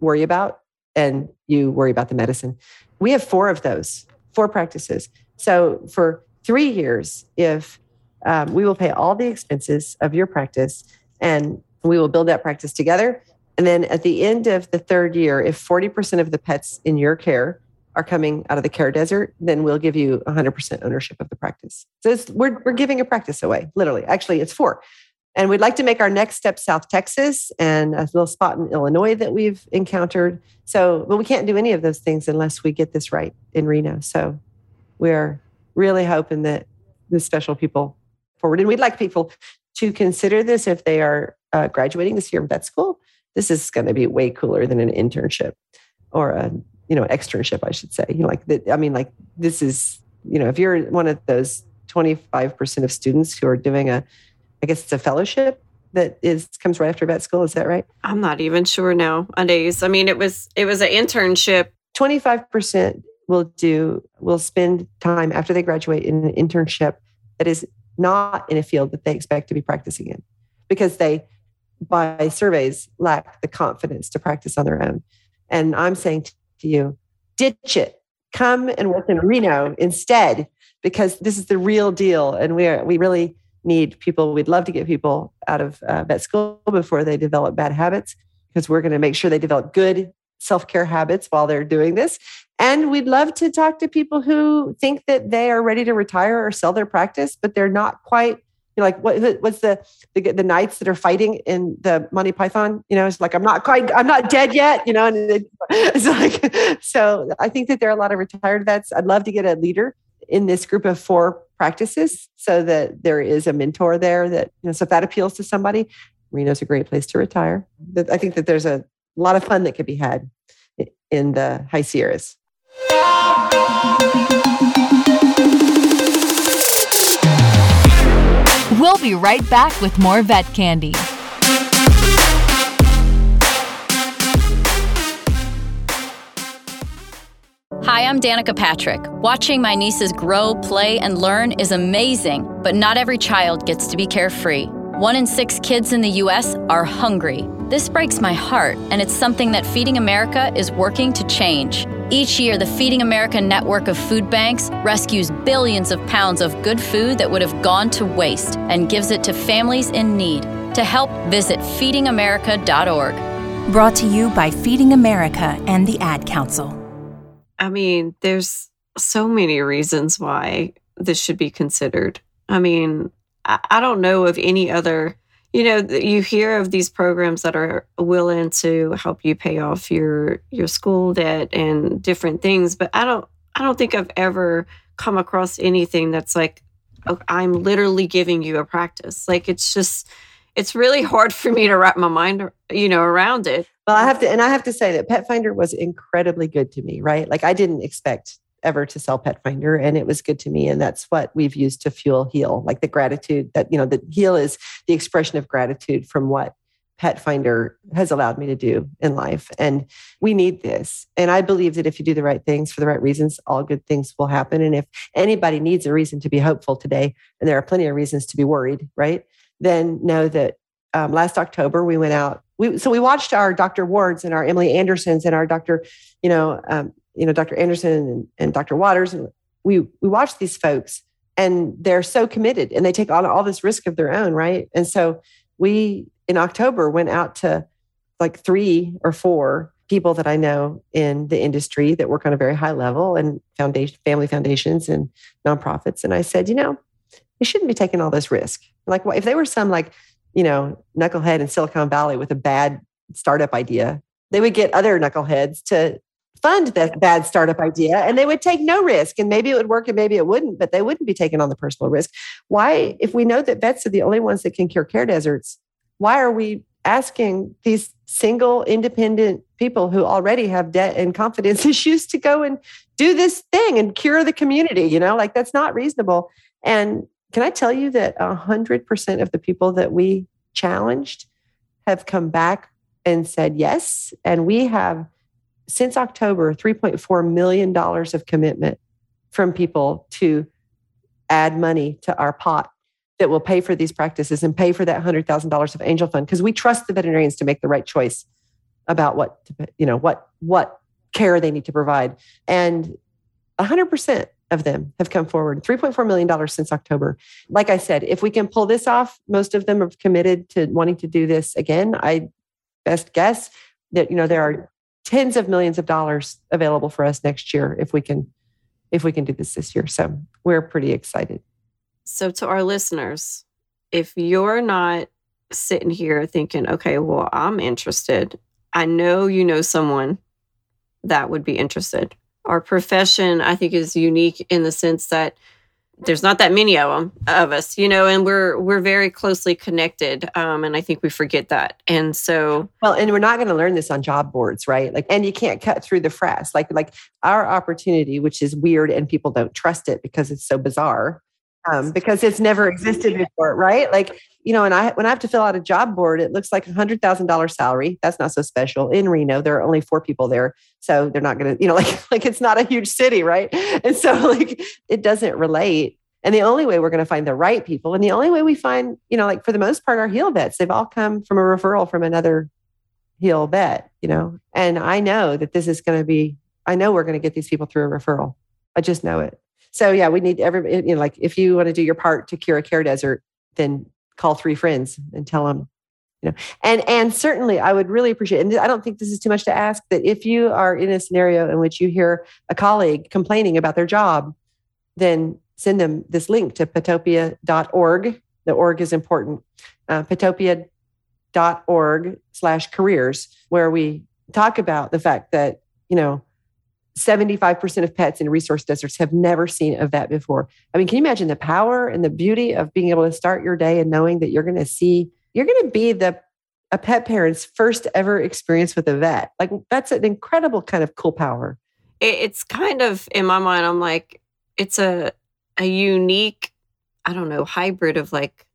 worry about and you worry about the medicine. We have four of those four practices. So for three years if um, we will pay all the expenses of your practice and we will build that practice together and then at the end of the third year, if 40% of the pets in your care are coming out of the care desert, then we'll give you 100% ownership of the practice. So we're, we're giving a practice away, literally. Actually, it's four. And we'd like to make our next step South Texas and a little spot in Illinois that we've encountered. So, but we can't do any of those things unless we get this right in Reno. So we're really hoping that the special people forward. And we'd like people to consider this if they are uh, graduating this year in vet school, this is going to be way cooler than an internship or a you know externship, I should say. You know, like the, I mean, like this is you know if you're one of those 25% of students who are doing a, I guess it's a fellowship that is comes right after vet school. Is that right? I'm not even sure nowadays. I mean, it was it was an internship. 25% will do will spend time after they graduate in an internship that is not in a field that they expect to be practicing in because they by surveys lack the confidence to practice on their own. And i'm saying to you ditch it. Come and work in reno instead because this is the real deal. And we are we really need people. We'd love to get people out of uh, vet school before they develop bad habits because we're going to make sure they develop good self-care habits while they're doing this and we'd love to talk to people who think that they are ready to retire or sell their practice but they're not quite you know, like what what's the, the the knights that are fighting in the Monty Python? You know, it's like I'm not quite I'm not dead yet. You know, and it's like so. I think that there are a lot of retired vets. I'd love to get a leader in this group of four practices so that there is a mentor there that you know. So if that appeals to somebody, Reno's a great place to retire. I think that there's a lot of fun that could be had in the high Sierras. We'll be right back with more vet candy. Hi, I'm Danica Patrick. Watching my nieces grow, play, and learn is amazing, but not every child gets to be carefree. One in six kids in the U.S. are hungry. This breaks my heart, and it's something that Feeding America is working to change. Each year, the Feeding America network of food banks rescues billions of pounds of good food that would have gone to waste and gives it to families in need. To help, visit feedingamerica.org. Brought to you by Feeding America and the Ad Council. I mean, there's so many reasons why this should be considered. I mean, I, don't know of any other you know you hear of these programs that are willing to help you pay off your your school debt and different things but i don't i don't think i've ever come across anything that's like oh, i'm literally giving you a practice. Like it's just it's really hard for me to wrap my mind you know around it. Well i have to and i have to say that pet finder was incredibly good to me right? Like i didn't expect ever to sell pet finder and it was good to me and that's what we've used to fuel heal like the gratitude that you know the heal is the expression of gratitude from what pet finder has allowed me to do in life and we need this. And i believe that if you do the right things for the right reasons all good things will happen and if anybody needs a reason to be hopeful today and there are plenty of reasons to be worried right then know that um, last october we went out we, so we watched our dr wards and our emily andersons and our dr you know um, you know, Dr. Anderson and, and Dr. Waters. And we, we watch these folks and they're so committed and they take on all this risk of their own. Right. And so we, in October, went out to like three or four people that I know in the industry that work on a very high level and foundation, family foundations and nonprofits. And I said, you know, you shouldn't be taking all this risk. Like, if they were some like, you know, knucklehead in Silicon Valley with a bad startup idea, they would get other knuckleheads to fund that bad startup idea and they would take no risk and maybe it would work and maybe it wouldn't but they wouldn't be taking on the personal risk. Why if we know that vets are the only ones that can cure care deserts why are we asking these single independent people who already have debt and confidence issues to go and do this thing and cure the community you know? Like that's not reasonable. And can i tell you that 100% of the people that we challenged have come back and said yes and we have since October, $3.4 million of commitment from people to add money to our pot that will pay for these practices and pay for that $100,000 of angel fund. Because we trust the veterinarians to make the right choice about what to, you know what what care they need to provide. And 100% of them have come forward 3.4 million dollars since October. Like i said if we can pull this off most of them have committed to wanting to do this again. I best guess that you know there are tens of millions of dollars available for us next year if we can if we can do this this year. So we're pretty excited. So to our listeners, if you're not sitting here thinking, okay, well, I'm interested. I know you know someone that would be interested. Our profession, I think, is unique in the sense that there's not that many of them of us, you know, and we're we're very closely connected. Um, and I think we forget that. And so, well, and we're not going to learn this on job boards, right? Like, and you can't cut through the frass. Like, like our opportunity, which is weird, and people don't trust it because it's so bizarre, um, because it's never existed before, right? Like, you know, and I when I have to fill out a job board, it looks like a hundred thousand dollar salary. That's not so special. In Reno, there are only four people there, so they're not going to, you know, like like it's not a huge city, right? And so like it doesn't relate. And the only way we're going to find the right people, and the only way we find, you know, like for the most part, our heal vets, they've all come from a referral from another heal vet, you know. And I know that this is going to be. I know we're going to get these people through a referral. I just know it. So yeah, we need every you know like if you want to do your part to cure a care desert, then call three friends and tell them you know. And and certainly i would really appreciate and i don't think this is too much to ask that if you are in a scenario in which you hear a colleague complaining about their job then send them this link to petopia.org the org is important. Uh, petopia.org slash careers where we talk about the fact that you know 75% of pets in resource deserts have never seen a vet before. I mean, can you imagine the power and the beauty of being able to start your day and knowing that you're going to see, you're going to be the a pet parent's first ever experience with a vet. Like that's an incredible kind of cool power. It's kind of in my mind, I'm like, it's a a unique, I don't know, hybrid of like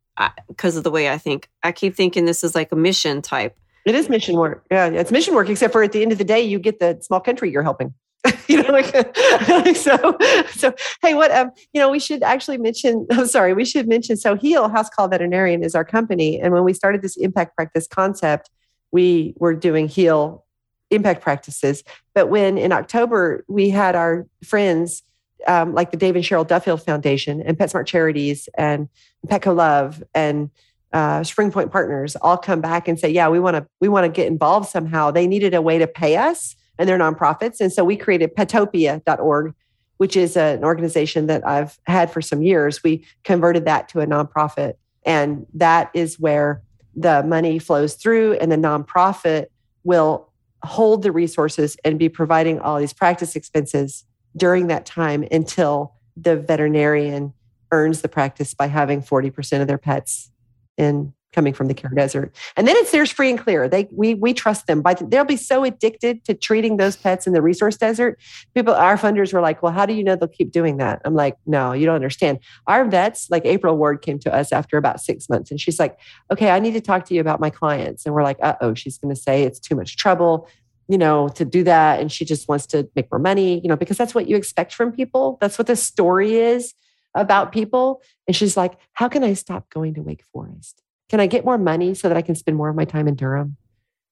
because of the way I think. I keep thinking this is like a mission type. It is mission work. Yeah, it's mission work, except for at the end of the day, you get the small country you're helping. you know, like, so, so, hey, what, um, you know, we should actually mention, I'm sorry, we should mention, so Heal House Call Veterinarian is our company. And when we started this impact practice concept, we were doing Heal impact practices. But when in October, we had our friends, um, like the Dave and Cheryl Duffield Foundation and PetSmart Charities and Petco Love and uh, Spring Point Partners all come back and say, yeah, we want to, we want to get involved somehow. They needed a way to pay us and they're nonprofits. And so we created petopia.org, which is an organization that I've had for some years. We converted that to a nonprofit. And that is where the money flows through, and the nonprofit will hold the resources and be providing all these practice expenses during that time until the veterinarian earns the practice by having 40% of their pets in coming from the care desert. And then it's theirs free and clear. They we we trust them. But they'll be so addicted to treating those pets in the resource desert. People, our funders were like, well, how do you know they'll keep doing that? I'm like, no, you don't understand. Our vets, like April Ward came to us after about six months and she's like, okay, I need to talk to you about my clients. And we're like, uh-oh, she's gonna say it's too much trouble you know, to do that. And she just wants to make more money, you know, because that's what you expect from people. That's what the story is about people. And she's like, How can I stop going to Wake Forest? Can I get more money so that I can spend more of my time in Durham?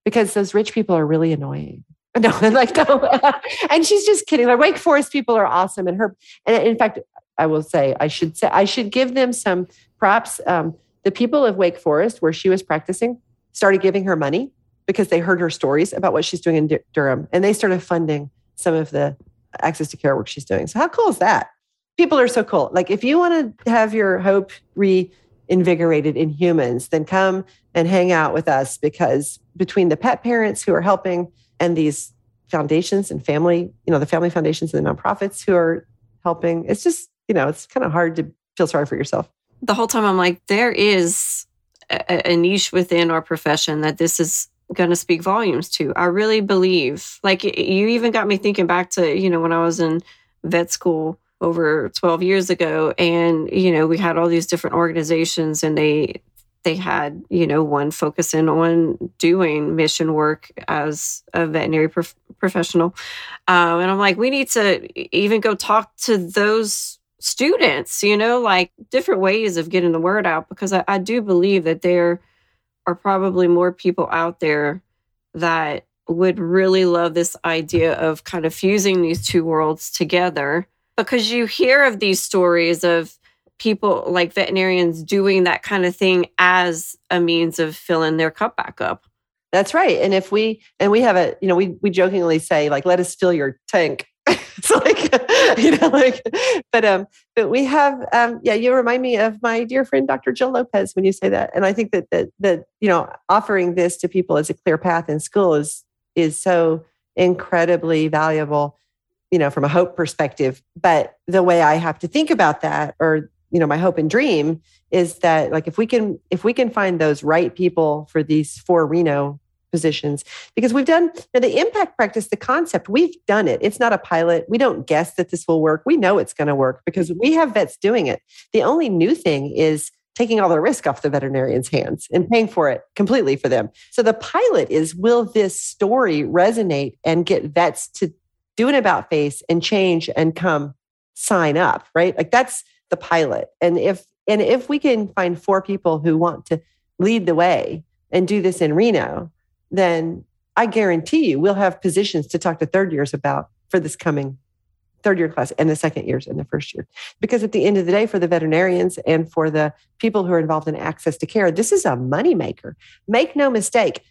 Because those rich people are really annoying. No, like no. and she's just kidding. Like Wake Forest people are awesome, and her. And in fact, I will say I should say I should give them some props. Um, the people of Wake Forest, where she was practicing, started giving her money because they heard her stories about what she's doing in Durham, and they started funding some of the access to care work she's doing. So how cool is that? People are so cool. Like if you want to have your hope re invigorated in humans, then come and hang out with us because between the pet parents who are helping and these foundations and family, you know, the family foundations and the nonprofits who are helping, it's just, you know, it's kind of hard to feel sorry for yourself. The whole time I'm like, there is a, a niche within our profession that this is going to speak volumes to. I really believe, like, you even got me thinking back to, you know, when I was in vet school over 12 years ago and you know we had all these different organizations and they they had you know one focusing on doing mission work as a veterinary prof- professional. Um, and i'm like we need to even go talk to those students you know like different ways of getting the word out because I, I do believe that there are probably more people out there that would really love this idea of kind of fusing these two worlds together because you hear of these stories of people like veterinarians doing that kind of thing as a means of filling their cup back up. That's right. And if we and we have a, you know, we we jokingly say like let us fill your tank. it's like you know like but um but we have um yeah you remind me of my dear friend Dr. Jill Lopez when you say that and I think that that that you know offering this to people as a clear path in school is is so incredibly valuable you know, from a hope perspective. But the way I have to think about that, or you know, my hope and dream is that like if we can if we can find those right people for these four Reno positions because we've done you know, the impact practice the concept we've done it. It's not a pilot. We don't guess that this will work. We know it's going to work because we have vets doing it. The only new thing is taking all the risk off the veterinarian's hands and paying for it completely for them. So the pilot is will this story resonate and get vets to do an about face and change and come sign up, right? Like that's the pilot. And if and if we can find four people who want to lead the way and do this in Reno, then I guarantee you we'll have positions to talk to third years about for this coming third year class and the second years and the first year. Because at the end of the day, for the veterinarians and for the people who are involved in access to care, this is a moneymaker. Make no mistake,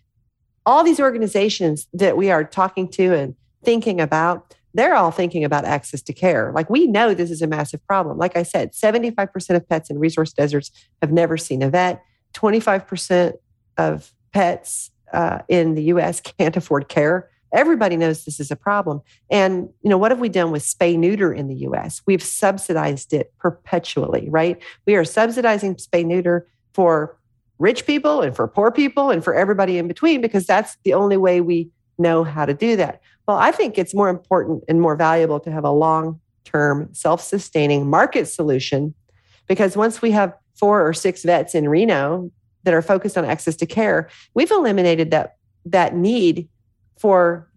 all these organizations that we are talking to and thinking about, they're all thinking about access to care. Like we know this is a massive problem. Like I said, 75% of pets in resource deserts have never seen a vet. 25% of pets uh, in the US can't afford care. Everybody knows this is a problem. And, you know, what have we done with spay neuter in the US? We've subsidized it perpetually, right? We are subsidizing spay neuter for rich people and for poor people and for everybody in between because that's the only way we know how to do that. Well, I think it's more important and more valuable to have a long term, self sustaining market solution because once we have four or six vets in Reno that are focused on access to care, we've eliminated that, that need for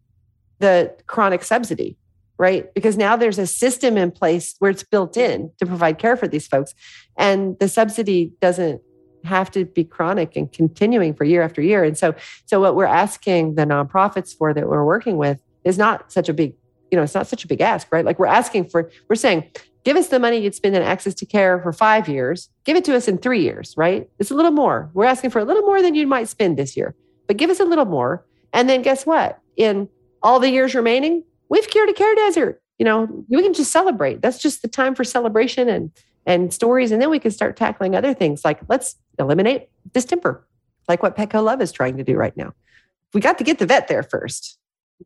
the chronic subsidy, right? Because now there's a system in place where it's built in to provide care for these folks. And the subsidy doesn't have to be chronic and continuing for year after year. And so, so what we're asking the nonprofits for that we're working with is not such a big, you know, it's not such a big ask, right? Like we're asking for, we're saying, give us the money you'd spend in access to care for five years, give it to us in three years, right? It's a little more. We're asking for a little more than you might spend this year, but give us a little more. And then guess what? In all the years remaining, we've cured a care desert. You know, we can just celebrate. That's just the time for celebration and and stories. And then we can start tackling other things like let's eliminate distemper, like what Petco Love is trying to do right now. We got to get the vet there first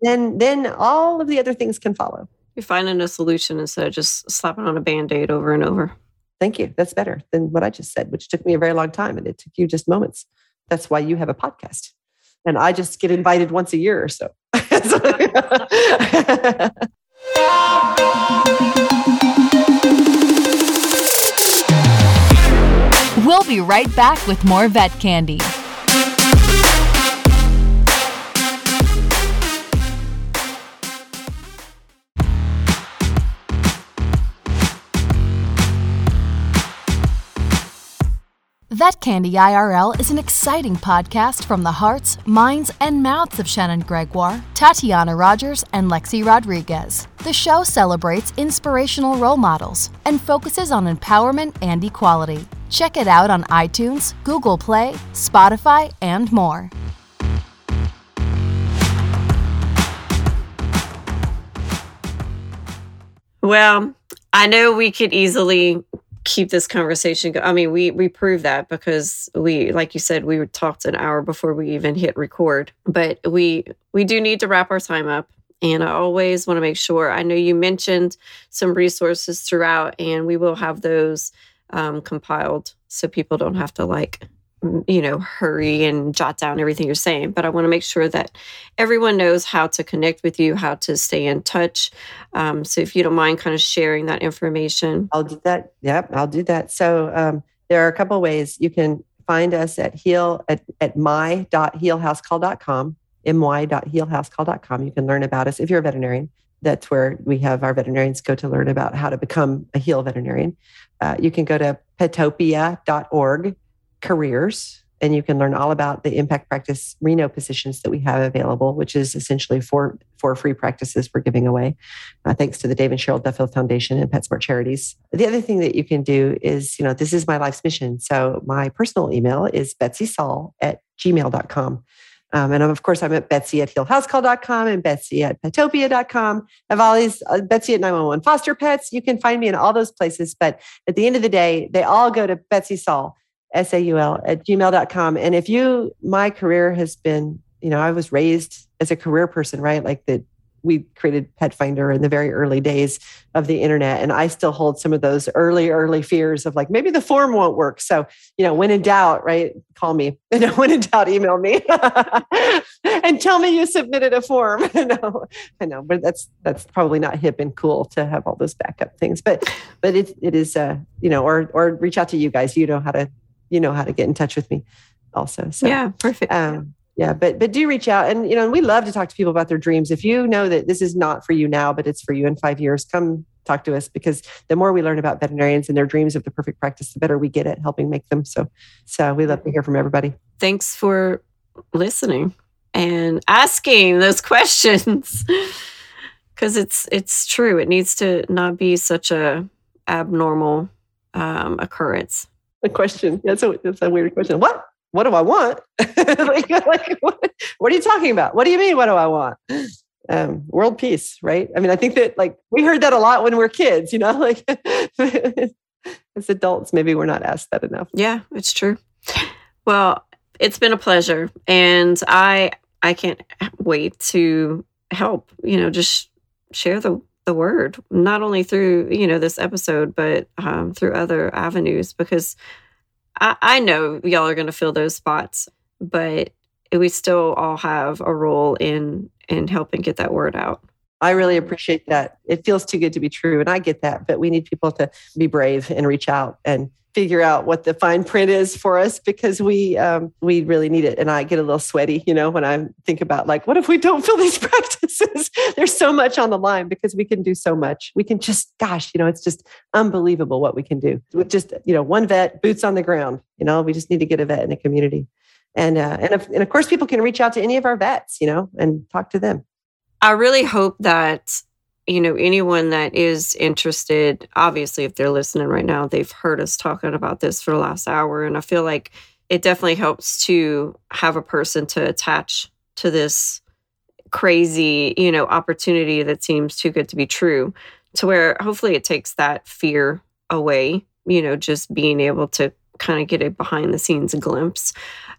then then all of the other things can follow. You're finding a solution instead of just slapping on a band-aid over and over. Thank you. That's better than what I just said, which took me a very long time and it took you just moments. That's why you have a podcast. And I just get invited once a year or so. we'll be right back with more vet candy. Vet Candy IRL is an exciting podcast from the hearts, minds, and mouths of Shannon Gregoire, Tatiana Rogers, and Lexi Rodriguez. The show celebrates inspirational role models and focuses on empowerment and equality. Check it out on iTunes, Google Play, Spotify, and more. Well, I know we could easily keep this conversation going. I mean, we we proved that because we, like you said, we talked an hour before we even hit record. But we we do need to wrap our time up. And I always want to make sure. I know you mentioned some resources throughout, and we will have those um, compiled so people don't have to like you know, hurry and jot down everything you're saying, but I want to make sure that everyone knows how to connect with you, how to stay in touch. Um, so if you don't mind kind of sharing that information. I'll do that. Yep, I'll do that. So um, there are a couple ways you can find us at heal at, at my.healhousecall.com, my.healhousecall.com. You can learn about us if you're a veterinarian. That's where we have our veterinarians go to learn about how to become a heal veterinarian. Uh, you can go to petopia.org careers and you can learn all about the impact practice Reno positions that we have available, which is essentially four four free practices we're giving away, uh, thanks to the Dave and Cheryl Duffield Foundation and PetSmart Charities. The other thing that you can do is, you know, this is my life's mission. So my personal email is betsysaul at gmail.com. Um, and of course, I'm at Betsy at healhousecall.com and Betsy at petopia.com. I have all these, uh, Betsy at 911 Foster Pets. You can find me in all those places. But at the end of the day, they all go to Betsy Saul S-A-U-L at gmail.com. And if you, my career has been, you know, I was raised as a career person, right? Like that we created Pet Finder in the very early days of the internet. And I still hold some of those early, early fears of like, maybe the form won't work. So, you know, when in doubt, right, call me. And when in doubt, email me and tell me you submitted a form. I know, I know, but that's that's probably not hip and cool to have all those backup things. But but it it is uh, you know, or or reach out to you guys. You know how to you know how to get in touch with me also. So yeah, perfect. Um, yeah but but do reach out and you know we love to talk to people about their dreams if you know that this is not for you now but it's for you in five years come talk to us because the more we learn about veterinarians and their dreams of the perfect practice the better we get at helping make them so so we love to hear from everybody thanks for listening and asking those questions because it's it's true it needs to not be such a abnormal um, occurrence a question that's a that's a weird question what what do I want? like, like what, what, are you talking about? What do you mean? What do I want? Um, world peace, right? I mean, I think that like we heard that a lot when we are kids, you know, like as adults, maybe we're not asked that enough. Yeah, it's true. Well, it's been a pleasure. And I, I can't wait to help, you know, just share the, the word, not only through, you know, this episode, but um, through other avenues, because I, I know y'all are going to fill those spots, but we still all have a role in in helping get that word out. I really appreciate that. It feels too good to be true, and I get that. But we need people to be brave and reach out and figure out what the fine print is for us because we um, we really need it. And I get a little sweaty, you know, when I think about like, what if we don't fill these practices? There's so much on the line because we can do so much. We can just, gosh, you know, it's just unbelievable what we can do with just you know one vet, boots on the ground. You know, we just need to get a vet in a community, and uh, and of, and of course, people can reach out to any of our vets, you know, and talk to them. I really hope that you know, anyone that is interested, obviously, if they're listening right now, they've heard us talking about this for the last hour. And I feel like it definitely helps to have a person to attach to this crazy, you know, opportunity that seems too good to be true, to where hopefully it takes that fear away, you know, just being able to kind of get a behind the scenes glimpse.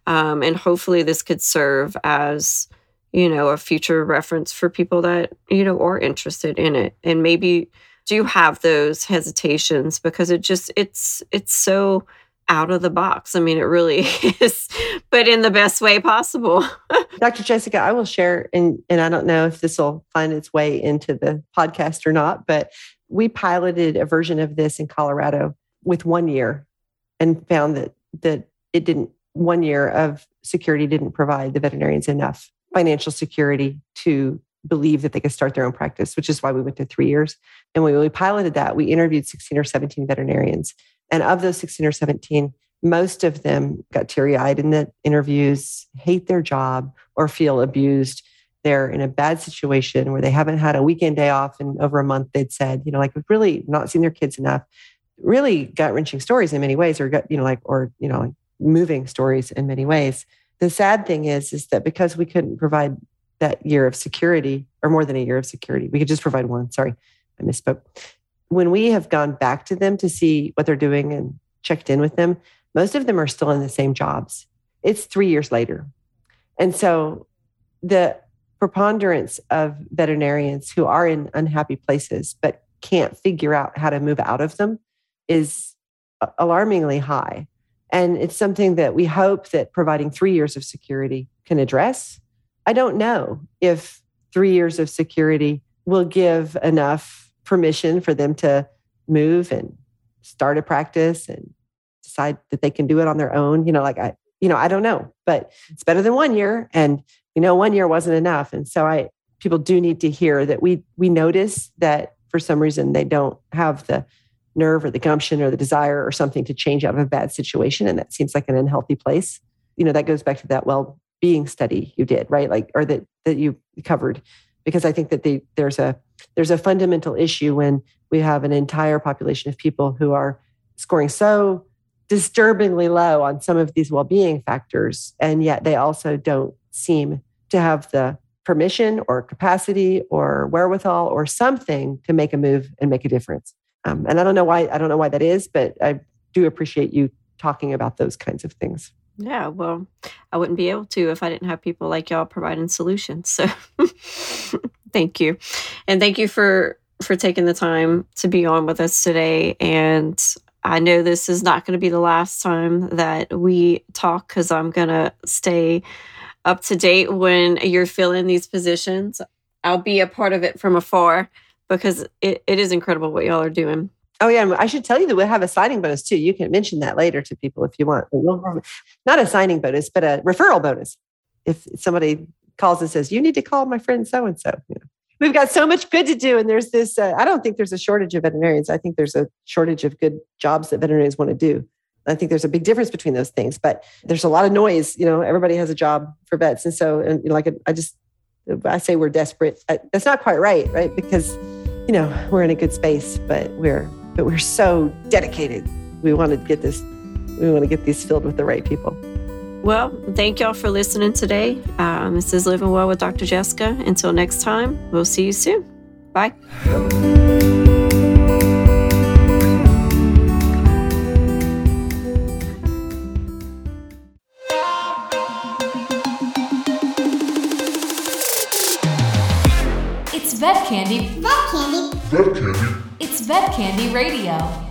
Um, and hopefully this could serve as, you know, a future reference for people that, you know, are interested in it and maybe do have those hesitations because it just it's it's so out of the box. I mean, it really is, but in the best way possible. Dr. Jessica, I will share, and, and I don't know if this will find its way into the podcast or not, but we piloted a version of this in Colorado with one year and found that that it didn't one year of security didn't provide the veterinarians enough financial security to believe that they could start their own practice, which is why we went to three years. And when we piloted that, we interviewed 16 or 17 veterinarians. And of those 16 or 17, most of them got teary eyed in the interviews, hate their job, or feel abused. They're in a bad situation where they haven't had a weekend day off in over a month. They'd said, you know, like really not seen their kids enough. Really gut wrenching stories in many ways, or you know, like, or, you know, moving stories in many ways the sad thing is is that because we couldn't provide that year of security or more than a year of security we could just provide one sorry i misspoke. When we have gone back to them to see what they're doing and checked in with them most of them are still in the same jobs. It's three years later. And so the preponderance of veterinarians who are in unhappy places but can't figure out how to move out of them is alarmingly high and it's something that we hope that providing three years of security can address. I don't know if three years of security will give enough permission for them to move and start a practice and decide that they can do it on their own. You know, like I, you know, I don't know, but it's better than one year. And you know, one year wasn't enough. And so I people do need to hear that we we notice that for some reason they don't have the nerve or the gumption or the desire or something to change out of a bad situation. And that seems like an unhealthy place. You know, that goes back to that well being study you did, right? Like, or that, that you covered. Because I think that the, there's a there's a fundamental issue when we have an entire population of people who are scoring so disturbingly low on some of these well-being factors and yet they also don't seem to have the permission or capacity or wherewithal or something to make a move and make a difference um, and I don't know why I don't know why that is, but I do appreciate you talking about those kinds of things. Yeah, well, I wouldn't be able to if I didn't have people like y'all providing solutions. So thank you. And thank you for for taking the time to be on with us today and I know this is not going to be the last time that we talk cuz I'm going to stay up to date when you're filling these positions. I'll be a part of it from afar because it, it is incredible what y'all are doing. Oh yeah, I should tell you that we'll have a signing bonus too. You can mention that later to people if you want. Not a signing bonus, but a referral bonus. If somebody calls and says, "You need to call my friend so and so," we've got so much good to do, and there's this. Uh, I don't think there's a shortage of veterinarians. I think there's a shortage of good jobs that veterinarians want to do. I think there's a big difference between those things, but there's a lot of noise. You know, everybody has a job for vets, and so and you know, like I just I say we're desperate. That's not quite right, right? Because you know we're in a good space, but we're but we're so dedicated. We want to get this, we want to get these filled with the right people. Well, thank y'all for listening today. Um, this is Living Well with Dr. Jessica. Until next time, we'll see you soon. Bye. Vet Candy Radio.